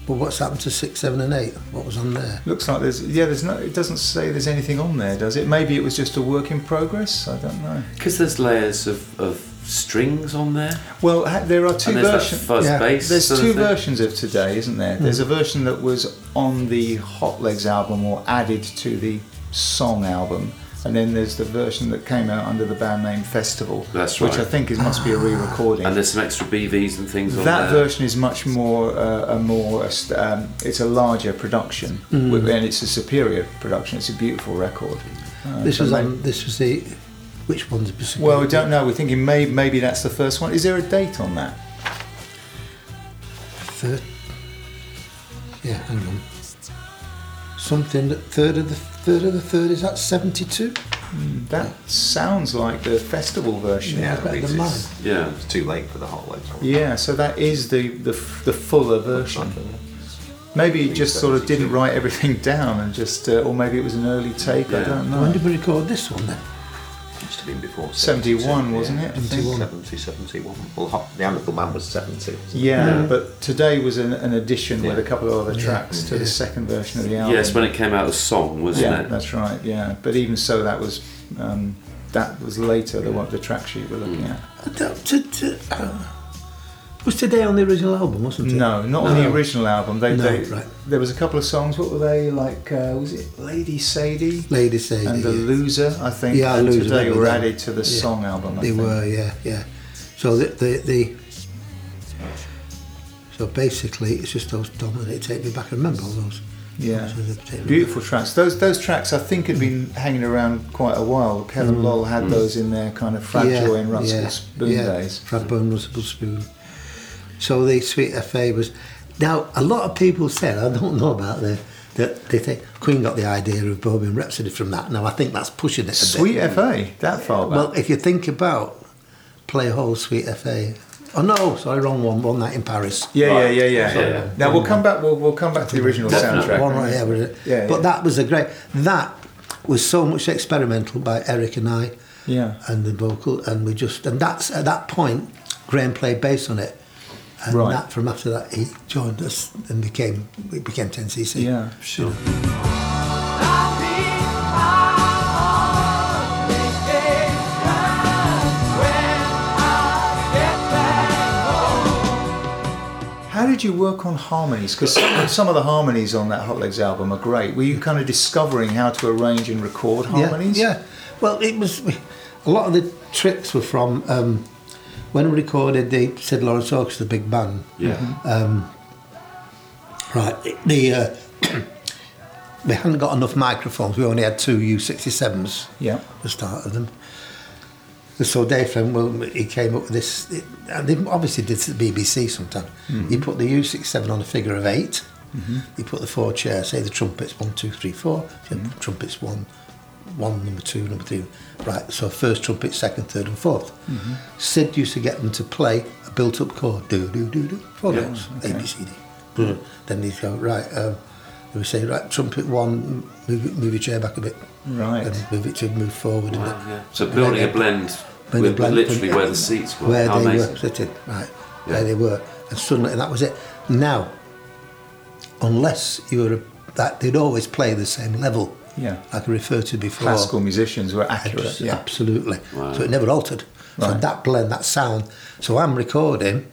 S3: But what's happened to six, seven, and eight? What was on there?
S2: looks like there's yeah. There's no. It doesn't say there's anything on there, does it? Maybe it was just a work in progress. I don't know.
S1: Because there's layers of, of strings on there.
S2: Well, there are two versions.
S1: fuzz
S3: yeah,
S1: bass.
S2: There's
S1: sort
S2: two
S1: of thing.
S2: versions of today, isn't there? There's a version that was on the Hotlegs album or added to the song album, and then there's the version that came out under the band name Festival,
S1: That's right. which.
S2: I think is must be a re-recording.
S1: And there's some extra BVs and things on
S2: that version is much more uh, a more um, it's a larger production
S3: Mm.
S2: and it's a superior production. It's a beautiful record. Uh,
S3: This was
S2: may-
S3: on. This was the. Which one's the
S2: Well, we don't know. We're thinking maybe maybe that's the first one. Is there a date on that?
S3: Third. Yeah, hang on. Something that third of the third of the third is that seventy two.
S2: That sounds like the festival version.
S4: Yeah,
S3: better
S4: it's,
S3: than
S4: it's,
S1: Yeah.
S4: it's too late for the Hotlegs.
S2: Yeah, so that is the the, the fuller version. Maybe he just sort of didn't write everything *laughs* down and just, uh, or maybe it was an early take. I don't know.
S3: When did we record this one then?
S4: Must have been before
S2: 71, wasn't it? I think.
S4: 70, 71. Well, hot, the Anvil Man was 70.
S2: Yeah, but today was an, an addition with a couple of other tracks to the second version of the album.
S1: Yes, when it came out as song, wasn't
S2: yeah,
S1: it?
S2: that's right. Yeah, but even so, that was um, that was later the what the track sheet we're looking
S1: Mm.
S2: at.
S3: I to- to- uh, was today on the original album, wasn't it?
S2: No, not on the original album. They,
S3: No,
S2: they,
S3: right.
S2: There was a couple of songs. What were they like? Uh, was it Lady Sadie
S3: Lady Sadie.
S2: and the
S3: yeah.
S2: Loser? I think.
S3: Yeah,
S2: and
S3: Loser,
S2: Today were added to the
S3: Yeah.
S2: song album. I
S3: They
S2: think.
S3: were, yeah, yeah. So the, the the so basically, it's just those dominate. Take me back. I remember all those.
S2: Yeah,
S3: those that take me
S2: beautiful tracks. Those those tracks I think had been hanging around quite a while. Kevin Lowell had those in their kind of Frabjoy and
S3: Mm. yeah,
S2: Spoon
S3: yeah.
S2: days.
S3: Frabjoy and Runcible Spoon. So the Sweet FA was. Now a lot of people said I don't know about the that they think Queen got the idea of Bohemian Rhapsody from that. Now I think that's pushing it a
S2: Sweet
S3: bit.
S2: FA, that far back.
S3: Well, if you think about play whole Sweet FA. Oh no, sorry, wrong one. One night in Paris.
S2: yeah, yeah,
S1: Right.
S2: yeah, yeah,
S1: Yeah, yeah.
S2: Now we'll come back. We'll, we'll come back to the original
S1: Definitely.
S2: soundtrack.
S3: One right, yeah, was it?
S2: Yeah,
S3: But
S2: yeah.
S3: that was a great. That was so much experimental by Eric and I,
S2: Yeah.
S3: and the vocal, and we just and that's at that point Graham played bass on it, and
S2: Right.
S3: that from after that he joined us and became it became 10cc.
S2: Yeah, sure. How did you work on harmonies? Because some, some of the harmonies on that Hotlegs album are great. Were you kind of discovering how to arrange and record harmonies?
S3: Yeah, yeah. Well, it was a lot of the tricks were from um, when we recorded the Syd Lawrence Orchestra the big band.
S1: Yeah. Mm-hmm.
S3: Um, right, the uh, *clears throat* we hadn't got enough microphones. We only had two U67s.
S2: Yeah.
S3: The start of them. So Dave Friend, well, he came up with this, it, and they obviously did to the BBC sometime. He mm-hmm. put the U67 on a figure of 8 mm-hmm. He put the four chairs, say the trumpets one, two, three, four. So trumpets one, one, number two, number three. Right, so first trumpet, second, third, and 4th Syd used to get them to play a built-up chord, do do do do, four
S1: Yeah,
S3: notes, A B C D. Then he'd go right. Um, they would say right, trumpet one, move, it- move your chair back a bit,
S2: Right.
S3: and move it to move forward. a
S1: Wow,
S3: bit.
S1: yeah. So
S3: And
S1: building
S3: then
S1: a blend
S3: when
S1: with,
S3: the blend-
S1: with literally
S3: when-
S1: where the seats were.
S3: where
S1: How
S3: they
S1: amazing.
S3: were sitting, right,
S1: Yeah.
S3: where they were, and suddenly and that was it. Now, unless you were a, that, they'd always play the same level.
S2: Yeah.
S3: like I referred to before.
S2: Classical musicians were accurate.
S3: Abs-
S2: Yeah.
S3: Absolutely.
S1: Wow.
S3: So it never altered. So that blend, that sound. So I'm recording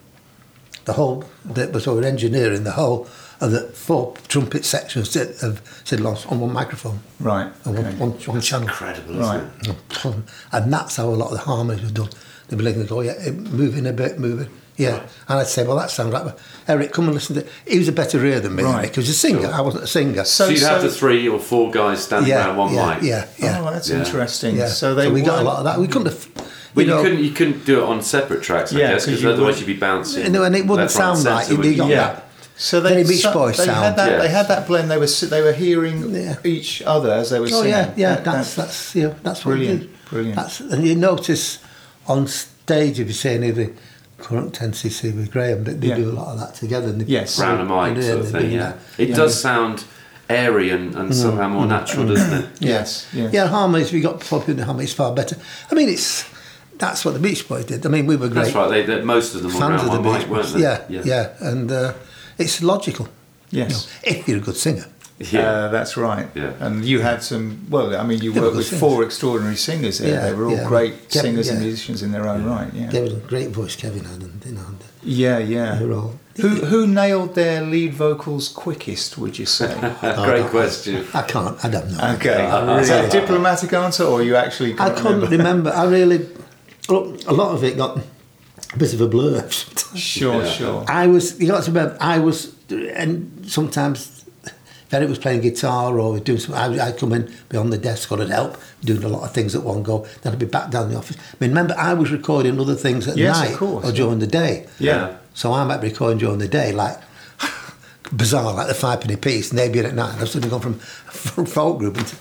S3: the whole, the, so we're engineering the whole of the four trumpet sections of- of Syd Loss on one microphone.
S2: Right.
S3: And
S2: okay.
S3: one, one, one channel.
S1: Incredible,
S2: Right.
S1: isn't it?
S3: And that's how a lot of the harmonies were done. They'd be like, go, yeah, moving a bit, moving. Yeah. And I'd say, well, that sounds like, Eric, come and listen to It. He was a better ear than me.
S2: Right.
S3: Because he's a singer.
S1: Sure.
S3: I wasn't a singer.
S1: So, you'd have the three or four guys standing
S3: yeah,
S1: around one
S3: yeah,
S1: mic.
S3: yeah, yeah.
S2: Oh, that's
S1: Yeah.
S2: interesting.
S3: yeah.
S2: So they
S3: we got a lot of that. We couldn't have.
S1: But you,
S3: know,
S1: couldn't you couldn't do it on separate tracks, I
S2: Yeah,
S1: guess,
S2: 'cause
S1: because
S2: you
S1: otherwise
S2: would-
S1: you'd be bouncing.
S3: No, and it wouldn't
S1: left, right, and
S3: sound right.
S1: centre,
S3: You'd
S1: wouldn't
S3: got
S1: you?
S2: Yeah.
S3: that.
S2: So they,
S3: Very Beach
S2: so-
S3: Boys
S2: they
S3: sound.
S2: had that.
S1: Yeah.
S2: They had that blend. They were they were hearing
S3: Yeah.
S2: each other as they were
S3: Oh
S2: singing.
S3: yeah, yeah.
S2: That-
S3: That's
S2: that-
S3: that's yeah. That's what
S2: Brilliant,
S3: we did.
S2: brilliant.
S3: That's and you notice on stage if you see any of the current 10cc with Graham, they, they
S2: Yeah.
S3: do a lot of that together. And they-
S2: Yes.
S1: round a mic
S3: Yeah,
S1: sort of thing. Yeah,
S3: that.
S1: it
S2: Yeah.
S1: does sound airy and, and somehow more natural, doesn't it? *clears throat*
S2: Yes. yes.
S3: Yeah, harmonies. We got popular harmonies far better. I mean, it's that's what the Beach Boys did. I mean, we were great
S1: That's right. They, they, most of them were
S3: fans
S1: around
S3: of the
S1: one
S3: Beach
S1: mic, weren't
S3: Boys.
S1: they?
S3: Yeah, yeah, and uh, it's logical.
S2: Yes.
S3: you know, if you're a good singer.
S1: Yeah.
S2: Uh, that's right.
S1: Yeah.
S2: And you had some. Well, I mean, you
S3: Yeah,
S2: worked with
S3: singers.
S2: four extraordinary singers there.
S3: Yeah,
S2: they were all
S3: yeah.
S2: great
S3: Kevin-
S2: singers and musicians in their own right. Yeah.
S3: There was a great voice Kevin had, and you know, and
S2: Yeah, yeah.
S3: they were all.
S2: Who who nailed their lead vocals quickest? Would you say? *laughs*
S1: Great question.
S3: I can't. I don't know.
S2: Okay. *laughs* Is that a diplomatic answer, or you actually?
S3: I
S2: Can't
S3: couldn't
S2: remember?
S3: remember. I really, look, a lot of it got a bit of a blur.
S2: Sure,
S1: Yeah.
S2: sure.
S3: I was, you got to remember, I was, and sometimes if Eric was playing guitar or doing something, I, I'd come in, be on the desk or I'd help, doing a lot of things at one go. Then I'd be back down the office. I mean, remember, I was recording other things at
S2: Yes,
S3: night or during the day.
S2: Yeah.
S3: So I might be recording during the day, like *laughs* bizarre, like the Fivepenny Piece, and they'd be at night. And I've suddenly gone from, *laughs* folk group into,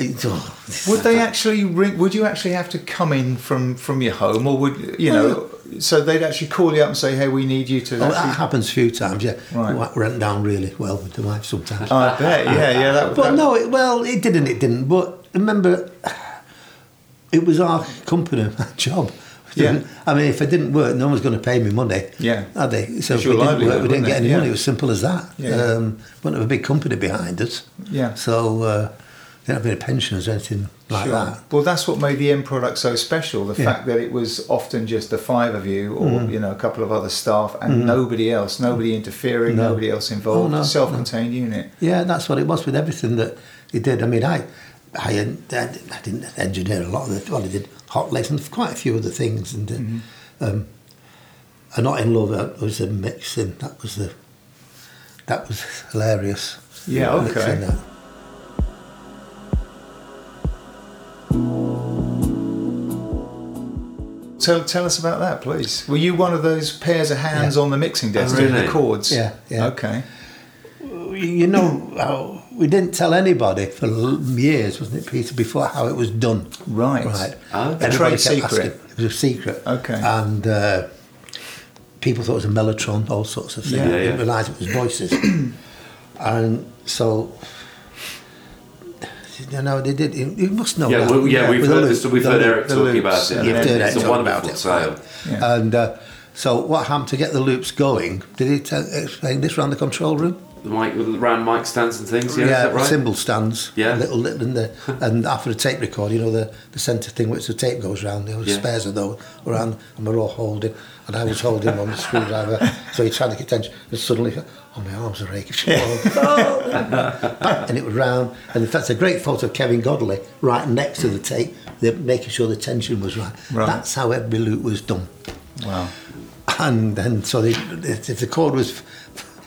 S3: oh,
S2: Would they actually ring? Would you actually have to come in from from your home, or would you know? So they'd actually call you up and say, "Hey, we need you to."
S3: Oh, that happens a few times, yeah.
S2: Right.
S3: Went down really well with the wife sometimes.
S2: Oh, I bet. Yeah, yeah. That, *laughs*
S3: but
S2: that-
S3: no, it, well, it didn't, it didn't. But remember, it was our company, *laughs* our job.
S2: Yeah.
S3: I mean, if it didn't work, no one's going to pay me money.
S2: Yeah.
S3: Are they? So if we didn't work, we didn't get any
S2: Yeah.
S3: money. It was simple as that.
S2: Yeah, yeah.
S3: Um, we didn't have a big company behind us.
S2: Yeah.
S3: So uh, didn't have any pensions or anything like
S2: Sure.
S3: that.
S2: Well, that's what made the end product so special. The
S3: Yeah.
S2: fact that it was often just the five of you, or
S3: Mm-hmm.
S2: you know, a couple of other staff, and nobody else, nobody interfering,
S3: No.
S2: nobody else involved.
S3: Oh, no,
S2: Self-contained unit.
S3: Yeah, that's what it was with everything that he did. I mean, I, I, I didn't engineer a lot of the. Well, I did Hotlegs and quite a few other things, and uh, um, I'm not in love. That was a mixing. That was the. That was hilarious.
S2: Yeah, okay. Tell, tell us about that, please. Were you one of those pairs of hands
S3: Yeah.
S2: on the mixing desk
S1: Oh,
S2: doing
S1: really?
S2: the chords?
S3: Yeah, yeah.
S2: Okay.
S3: You know, we didn't tell anybody for years, wasn't it, Peter, before how it was done.
S2: Right.
S3: Right.
S1: Okay.
S2: A trade secret.
S3: asking. It was a secret.
S2: Okay.
S3: And uh, people thought it was a mellotron, all sorts of things.
S2: Yeah.
S1: Yeah,
S3: They didn't realise it was voices. *clears throat* and so, you know, they did. You you must know
S1: Yeah,
S3: that.
S1: well, yeah, we've heard
S3: loop-
S1: this. We've heard
S3: loop.
S1: Eric
S2: the
S1: talking
S2: loops,
S1: about it.
S2: and
S3: You've heard
S1: it's
S3: Eric
S1: a wonderful
S3: about it,
S1: tale.
S3: right.
S2: Yeah.
S3: And uh, so, what happened to get the loops going? Did he tell, explain this around the control room?
S1: The mic, round mic stands and things. Yeah, is that right?
S3: cymbal stands.
S1: Yeah.
S3: Little, little and, *laughs* the, and after a tape record, you know, the, the centre thing which the tape goes round, there was
S1: Yeah.
S3: spares of those around, and we're all holding, and I was holding on the screwdriver, so he tried to get tension, and suddenly, oh, my arms are aching. *laughs* and it was round, and in fact, it's a great photo of Kevin Godley right next to the tape, they're making sure the tension was right.
S2: Right.
S3: That's how every loop was done.
S2: Wow.
S3: And then, so they, if the chord was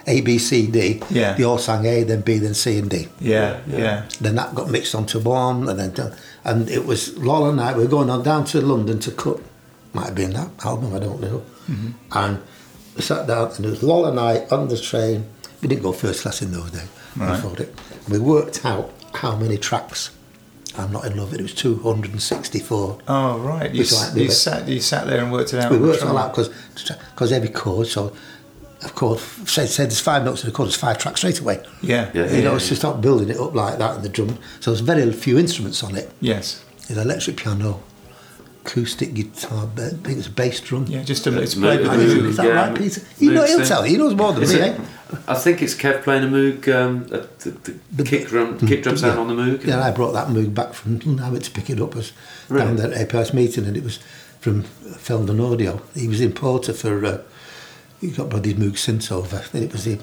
S3: A, B, C, D,
S2: Yeah.
S3: they all sang A, then B, then C, and D.
S2: Yeah, yeah.
S3: Then that got mixed onto one, and then and it was Lol and I. We were going on down to London to cut. Might have been that album, I don't know.
S2: Mm-hmm.
S3: And we sat down, and it was Lol and I on the train. We didn't go first class in those days. we
S2: Right.
S3: thought it. We worked out how many tracks. I'm not in love. It was 264.
S2: Oh right. You, s-
S3: like
S2: you sat you sat there and worked it out.
S3: We
S2: on the
S3: worked all out because because every chord. So, of course, say, say there's five notes in the chord, there's five tracks straight away.
S2: Yeah.
S1: Yeah,
S3: You know, it's to start building it up like that and the drum. So there's very few instruments on it.
S2: Yes.
S3: There's electric piano, acoustic guitar, but I think it's a bass drum.
S2: Yeah. Just to it's
S1: Moog-
S2: played with the
S3: know,
S1: Moog,
S2: Moog.
S3: is that
S1: yeah,
S3: right, Peter? You know, he'll tell you. He knows more than
S1: Is
S3: me,
S1: it?
S3: eh?
S1: I think it's Kev playing a Moog, um, the, the,
S3: The-
S1: kick drum, kick drum sound
S3: yeah.
S1: on the Moog.
S3: Yeah, I brought that Moog back from I went to pick it up. as
S1: Really?
S3: down there at APRS meeting and it was from Feldon Audio. He was importer for, uh, he got brought his Moog synths over. And it was the,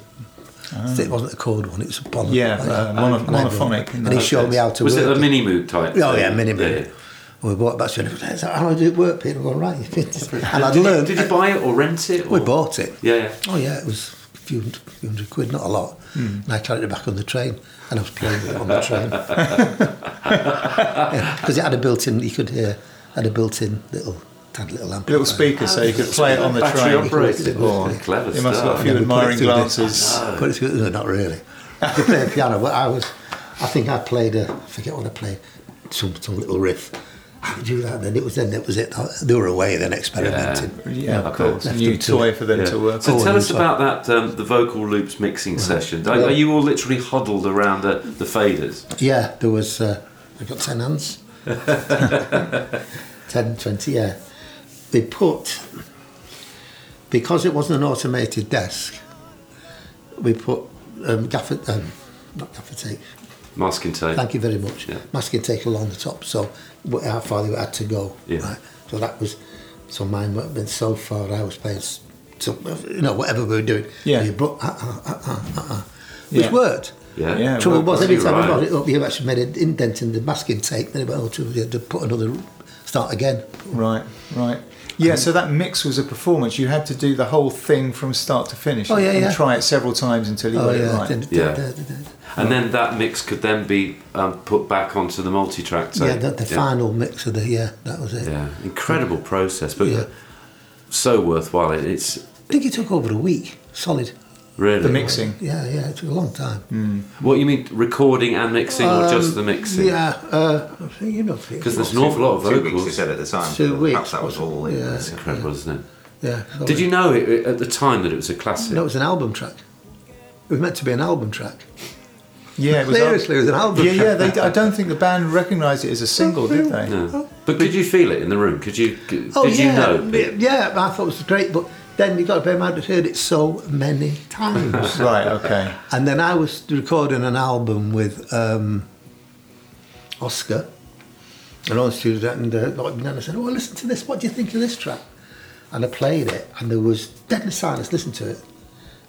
S3: it wasn't a chord one, it was a poly.
S2: Ah. Yeah, uh, mono-
S3: And I brought it.
S2: monophonic.
S3: And he showed me how to
S1: Was
S3: work
S1: it a mini Moog type?
S3: Oh yeah, mini
S1: Yeah,
S3: Moog.
S1: yeah.
S3: And we bought it back to him. How do it work, Peter? I'm going, right. *laughs* and I'd
S1: Did you,
S3: learned.
S1: did you buy it or rent it?
S3: We bought it.
S1: Yeah, yeah.
S3: Oh yeah, it was a few, few hundred quid, not a lot.
S1: Hmm.
S3: And I carried it back on the train, and I was playing it on the train. *laughs* *laughs* Because it had a built-in, you could hear, had a built-in little, had a little amp.
S2: Little speaker so you could play it on the
S1: Battery
S2: train.
S1: operated.
S2: Oh,
S1: Clever
S2: You must have got a few
S3: And then we put it
S2: admiring glances.
S3: Put it through, no, not really. I could play a piano, but I was, I think I played a, I forget what I played, some, some little riff. I do that, then it was then that was it. They were away then experimenting.
S2: Yeah,
S1: I
S2: of course. A new
S3: Left them to-
S2: toy for them
S1: Yeah.
S2: to work on.
S1: So
S2: on.
S1: tell us
S3: and
S1: about that, um, the vocal loops mixing session. Are,
S3: Well-
S1: are you all literally huddled around the, the faders?
S3: Yeah, there was. Uh, I got ten hands. *laughs* 10, 20, yeah. They put because it wasn't an automated desk. We put um, gaffer, um, not gaffer tape.
S1: Masking tape.
S3: Thank you very much.
S1: Yeah.
S3: Masking tape along the top, so how far they had to go.
S1: Yeah.
S3: Right. So that was. So mine went been so far. I was playing. s- So, you know, whatever we were doing.
S2: Yeah.
S3: You brought, uh, uh, uh, uh, uh, uh, which
S2: Yeah.
S3: worked.
S1: Yeah.
S2: Yeah,
S3: Trouble
S2: well,
S3: was every
S1: you're
S3: time I
S1: right.
S3: got it up, you actually made an indent in the masking tape. Then it went, oh, trouble, you had to put another start again.
S2: Right, right. Yeah, so that mix was a performance. You had to do the whole thing from start to finish.
S3: Oh, yeah,
S2: and
S3: yeah.
S2: try it several times until you
S3: Oh
S2: got it right.
S3: did- did-
S1: Yeah.
S3: did-.
S1: And then that mix could then be um, put back onto the multi-track tape.
S3: yeah. The, the final mix of the yeah, that was it.
S1: Yeah, incredible process, but
S3: Yeah.
S1: so worthwhile. It- It's
S3: I think it took over a week, solid.
S1: Really?
S2: The mixing.
S3: Yeah, yeah, it took a long time.
S1: What you mean, recording and mixing, or just the
S3: Um,
S1: mixing?
S3: Yeah, uh, I think, you know,
S1: Because there's an awful lot of
S4: Two weeks, they said at the time.
S3: Two
S4: Perhaps
S3: weeks,
S4: that was all.
S3: Yeah.
S1: It's incredible, isn't it?
S3: yeah.
S1: Did you know it, at the time that it was a classic?
S3: No, it was an album track. It was meant to be an album track.
S2: Yeah, it was *laughs*
S3: Seriously, it was an album
S2: Yeah, yeah.
S3: track.
S2: They, I don't think the band recognised it as a single, did they?
S1: No. But could you feel it in the room? Could you? Did
S3: Oh,
S1: you
S3: yeah,
S1: know?
S3: Yeah, I thought it was great, but then you got to bear in mind I'd heard it so many times. *laughs*
S2: Right. Okay.
S3: and then I was recording an album with um, Oscar, and on studio, and uh, like, and I said, "Oh, listen to this. What do you think of this track?" And I played it, and there was deadly silence. Listen to it,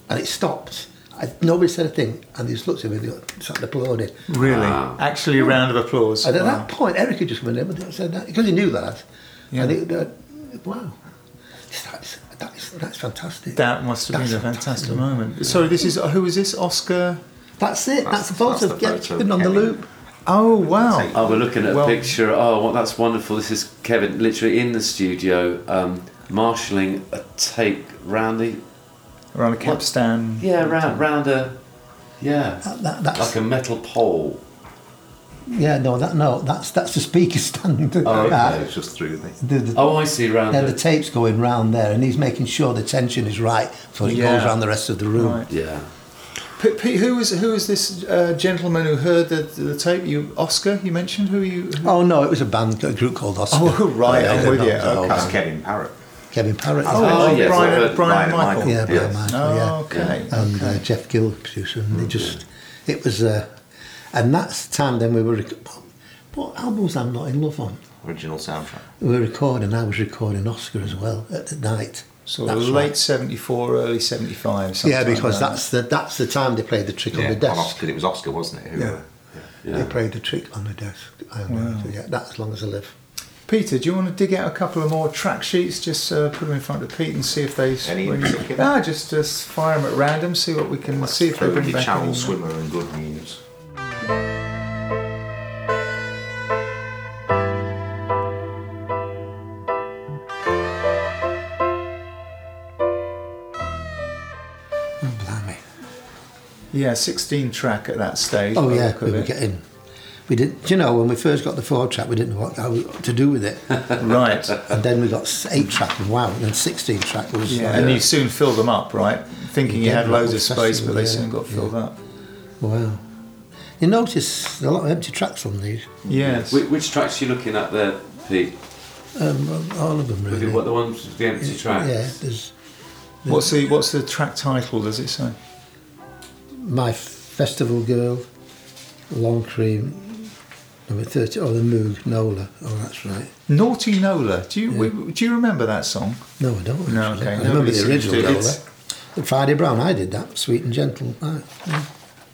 S3: and it stopped. I, nobody said a thing, and they just looked at me, and they started applauding.
S2: Really?
S1: Wow.
S2: Actually, a round of applause.
S3: And at
S2: Wow.
S3: that point, Eric had just come in and said that because he knew that.
S2: Yeah.
S3: And it, uh, wow, that's, that's, that's fantastic.
S2: That must have
S3: That's
S2: been a fantastic moment. Sorry, this is who is this? Oscar.
S3: That's it. That's,
S4: That's-
S3: the photo.
S4: that's the
S3: yeah,
S4: photo
S3: it's been on the loop.
S2: Oh wow!
S1: Oh, we're looking at
S2: Well-
S1: a picture. Oh, well, that's wonderful. This is Kevin, literally in the studio, um, marshalling a take round the
S2: Around a capstan.
S1: yeah round round a yeah
S3: That, that, that's
S1: like a metal pole.
S3: Yeah. No, that no. That's that's the speaker *laughs* stand.
S1: Oh, okay.
S3: Uh,
S4: It was just through the.
S3: the, the,
S1: Oh, I see. Round
S3: yeah,
S1: the,
S3: the tape's going round there, and he's making sure the tension is right, so it
S2: Yeah.
S3: goes around the rest of the room.
S2: Right.
S1: yeah.
S2: P- P- who is who is this uh, gentleman who heard the, the tape? You Oscar? You mentioned who you? Who?
S3: Oh no, it was a band, a group called Oscar.
S2: Oh, *laughs* right, I'm
S3: Yeah,
S2: with
S3: no,
S2: you. Okay.
S4: That's Kevin Parrott.
S3: Kevin Parrott.
S2: Oh,
S1: Oh, yes,
S2: Brian,
S1: I've
S2: Brian,
S4: Brian
S2: Michael.
S4: Michael.
S3: yeah, Brian
S1: Yes.
S3: Michael,
S2: Oh,
S3: yeah.
S2: okay.
S3: and uh, Jeff Gill producer, and they just it was uh, and that's the time then we were rec- what albums I'm not in love on
S4: Original soundtrack.
S3: we were recording I was recording Oscar as well at the night
S2: So
S3: That's
S2: late
S3: right.
S2: '74, early '75.
S3: yeah because
S2: like
S3: that's the that's the time they played the trick
S4: Yeah,
S3: on the
S4: on
S3: desk
S4: Oscar, it was Oscar, wasn't it? Who,
S3: Yeah.
S1: Yeah.
S3: they played the trick on the desk I remember yeah that's as long as I live.
S2: Peter, do you want to dig out a couple of more track sheets? Just uh, put them in front of Pete and see if they.
S4: Any in particular?
S2: Ah, just just fire them at random. See what we can see if they bring
S4: Cody,
S2: back
S4: Channel. Swimmer and Good News.
S3: Oh
S2: Yeah, 16 track at that stage.
S3: oh yeah we were
S2: it.
S3: getting we did do you know when we first got the four track we didn't know what, how, to do with it *laughs*
S2: right.
S3: and then we got eight track and wow and then 16 track was
S2: Yeah,
S3: like,
S2: and you soon filled them up, right? Thinking you had loads of space, but they
S3: yeah,
S2: soon got filled
S3: yeah.
S2: up.
S3: wow you notice a lot of empty tracks on these
S2: Yes.
S1: Which, which tracks are you looking at there, Pete?
S3: Um, all of them really.
S1: what the ones the empty tracks.
S3: Yeah, there's
S2: What's the What's the track title? Does it say?
S3: my festival girl, long cream, number thirty. Oh, the Moog Nola. Oh, that's right.
S2: Naughty Nola. Do you we, Do you remember that song?
S3: No, I don't.
S2: No, okay,
S3: I
S2: nobody
S3: remember the original. Nola. The Friday Brown, I did that. Sweet and gentle. Right. Yeah.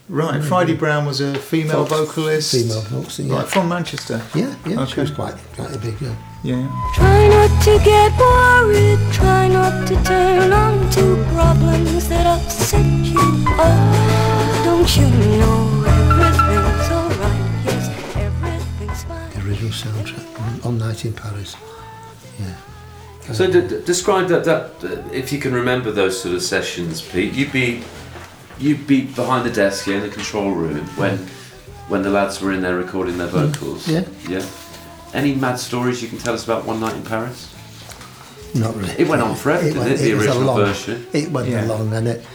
S2: Right. Friday Brown was a female
S3: Folk-
S2: vocalist.
S3: Female folk singer.
S2: Right from Manchester.
S3: Yeah, yeah. She was quite quite a big girl.
S2: Yeah.
S7: Try not to get worried, try not to turn on to problems that upset you. Oh, don't you know everything's alright? Yes, everything's fine.
S3: The original soundtrack. All Night in Paris. Yeah.
S1: So d- d- describe that, that uh, if you can remember those sort of sessions, Pete. You'd be you'd be behind the desk here in the control room when when the lads were in there recording their vocals.
S3: Yeah.
S1: Yeah. Any mad stories you can tell us about One Night in Paris?
S3: Not really.
S1: It went on forever, didn't it, the
S3: was a
S1: original
S3: long-
S1: version?
S3: It went
S2: Yeah.
S3: along, and it.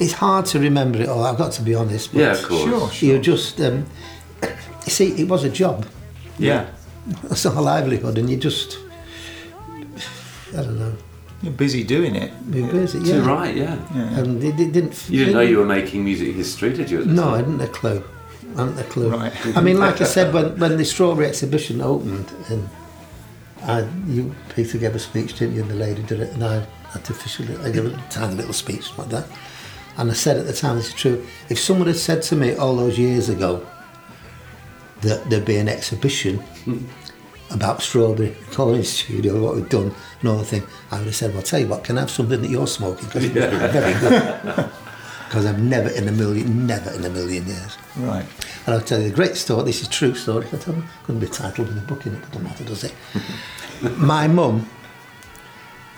S3: It's hard to remember it all. I've got to be honest. but
S1: Yeah, of course.
S2: Sure. Sure.
S3: You just, um, you *coughs* see, it was a job.
S2: Yeah. *laughs*
S3: It's not a livelihood, and you just, I don't know,
S2: You're busy doing it.
S3: be busy.
S1: Too
S3: Yeah.
S1: right, yeah.
S2: Yeah.
S3: And it, it didn't.
S1: You didn't know you were making music history, did you? At the
S3: No, I
S1: time?
S3: hadn't a clue. I hadn't a clue.
S2: Right.
S3: I mean, like I said, when, when the Strawberry exhibition opened, and I, you, Peter gave a speech, didn't you? And the lady did it, and I had to officially, I gave a tiny little speech like that. And I said at the time, this is true, if someone had said to me all those years ago that there'd be an exhibition *laughs* about Strawberry Recording Studio, what we've done, and all the thing, I would have said, well, I'll tell you what, can I have something that you're smoking? Because it was very good. *laughs* Because I've never in a million, never in a million years.
S2: Right.
S3: And I'll tell you a great story. This is a true story. I tell you, couldn't be titled with a book in it, but doesn't matter, does it? *laughs* My mum,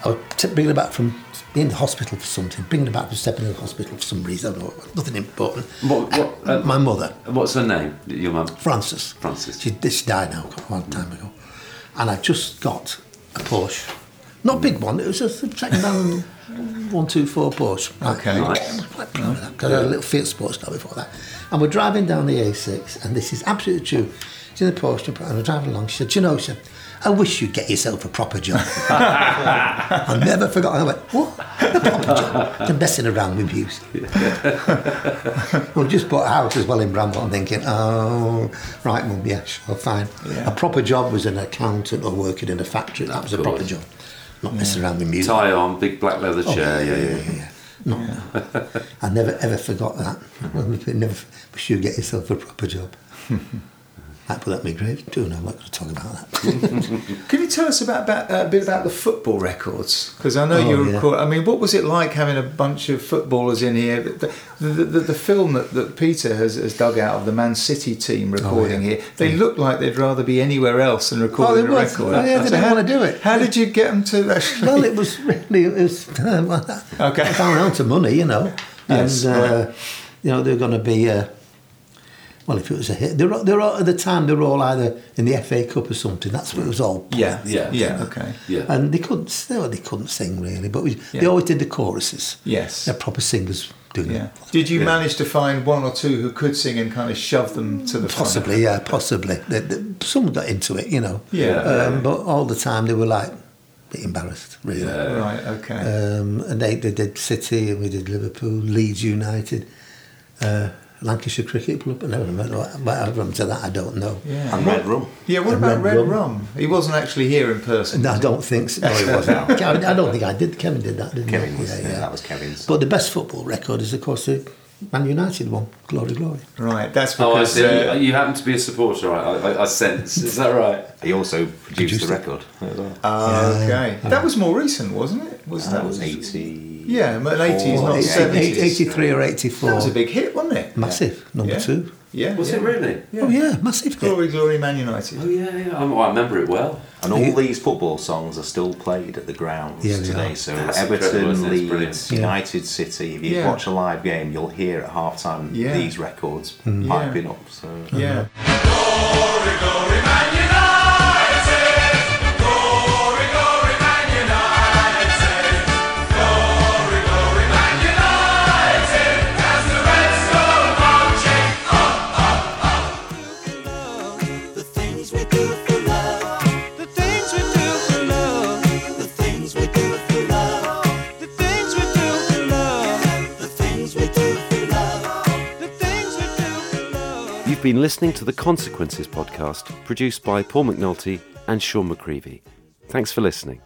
S3: I was bringing her back from being in the hospital for something, bringing her back from stepping in the hospital for some reason, I don't know, nothing important.
S1: What, what, uh,
S3: My mother,
S1: what's her name? Your mum?
S3: Frances.
S1: Frances.
S3: She, this died now a long time ago. And I just got a Porsche. Not a big one, it was a second hand *laughs* 124 Porsche.
S2: Okay.
S1: Nice.
S3: I'm quite proud because I had a little Fiat Sports car before that. And we're driving down the A6, and this is absolutely true. She's in the Porsche, and we're driving along. She said, "Do you know, she said, I wish you'd get yourself a proper job. *laughs* I never forgot. I went, what? A proper job? You're messing around with views. well, just bought a house as well in Bramhall. I'm thinking, oh, right, mum, yeah, sure, fine.
S2: Yeah.
S3: A proper job was an accountant or working in a factory. That was a proper job. Not messing around with music.
S1: Tie on, big black leather
S3: Oh,
S1: chair. Yeah, yeah.
S3: yeah. No, no. I never ever forgot that. *laughs* *laughs* I never wish you get yourself a proper job. Might put that my grave too, and I'm not going to talk about that. *laughs*
S2: Can you tell us about, about uh, a bit about the football records? Because I know
S3: Oh,
S2: you
S3: yeah.
S2: record. I mean, what was it like having a bunch of footballers in here? The, the, the, the film that, that Peter has, has dug out of the Man City team recording
S3: Oh, yeah.
S2: here, they look like they'd rather be anywhere else than recording
S3: they
S2: a
S3: was.
S2: record.
S3: Oh, yeah, they didn't
S2: how,
S3: wanna do it.
S2: How did you get them to actually? *laughs*
S3: well, it *laughs* was really, it was, well,
S2: Okay.
S3: down out of money, you know.
S2: Yes,
S3: and, uh, you know, they're going to be, uh, well, if it was a hit, they're, all- they're all, at the time, they were all either in the FA Cup or something. That's what it was all.
S2: yeah,
S1: Yeah.
S2: yeah, okay,
S1: Yeah.
S3: And they couldn't, they, they couldn't sing really, but we, they always did the choruses.
S2: yes,
S3: They're proper singers doing
S2: yeah.
S3: it.
S2: Did you
S1: Yeah.
S2: manage to find one or two who could sing and kind of shove them to the front?
S3: Possibly, yeah, possibly. They, they, some got into it, you know.
S2: Yeah.
S3: Um, but all the time they were like a bit embarrassed, really.
S1: Yeah.
S2: Right, okay.
S3: Um, and they, they did City and we did Liverpool, Leeds United, uh, Lancashire Cricket Club. I never remember what, what happened to that. I don't know.
S2: yeah.
S4: And Red Rum.
S2: Yeah, what
S3: And
S2: about
S3: Red
S2: Red
S3: Rum.
S2: Rum? He wasn't actually here in person.
S3: No, I don't think so. No, it wasn't. *laughs* I don't think I did. Kevin did that, didn't
S4: Kevin
S3: he?
S4: was yeah, that was Kevin's.
S3: But the best football record is, of course, the Man United one, Glory, Glory.
S2: Right, that's
S1: Oh, I
S2: because
S1: see.
S2: uh,
S1: you, you happen to be a supporter, I, I, I sense. Is that right?
S4: he also produced,
S3: Produced
S4: the record. as well.
S3: Yeah.
S2: okay. That was more recent, wasn't it? Was
S4: that was 80.
S2: Yeah, but 80s, not
S4: Four,
S2: 70s.
S3: 83 or 84.
S2: That was a big hit, wasn't it?
S3: Massive, number
S2: Yeah.
S3: two.
S2: Yeah.
S1: Was
S2: yeah.
S1: it really?
S2: Yeah.
S3: Oh, yeah, massive hit.
S2: Glory, glory, Man United.
S1: Oh yeah, yeah. I'm, I remember it well.
S4: And all these football songs are still played at the grounds
S3: Yeah,
S4: today.
S3: are.
S4: So
S1: That's
S4: Everton,
S1: isn't it? It's brilliant.
S4: Leeds,
S3: Yeah.
S4: United City. If you
S2: Yeah.
S4: watch a live game, you'll hear at half time
S2: Yeah.
S4: these records
S3: Mm.
S4: piping up. So
S2: Yeah.
S6: The
S1: You've been listening to the Consequences podcast, produced by Paul McNulty and Sean McCreevy. Thanks for listening.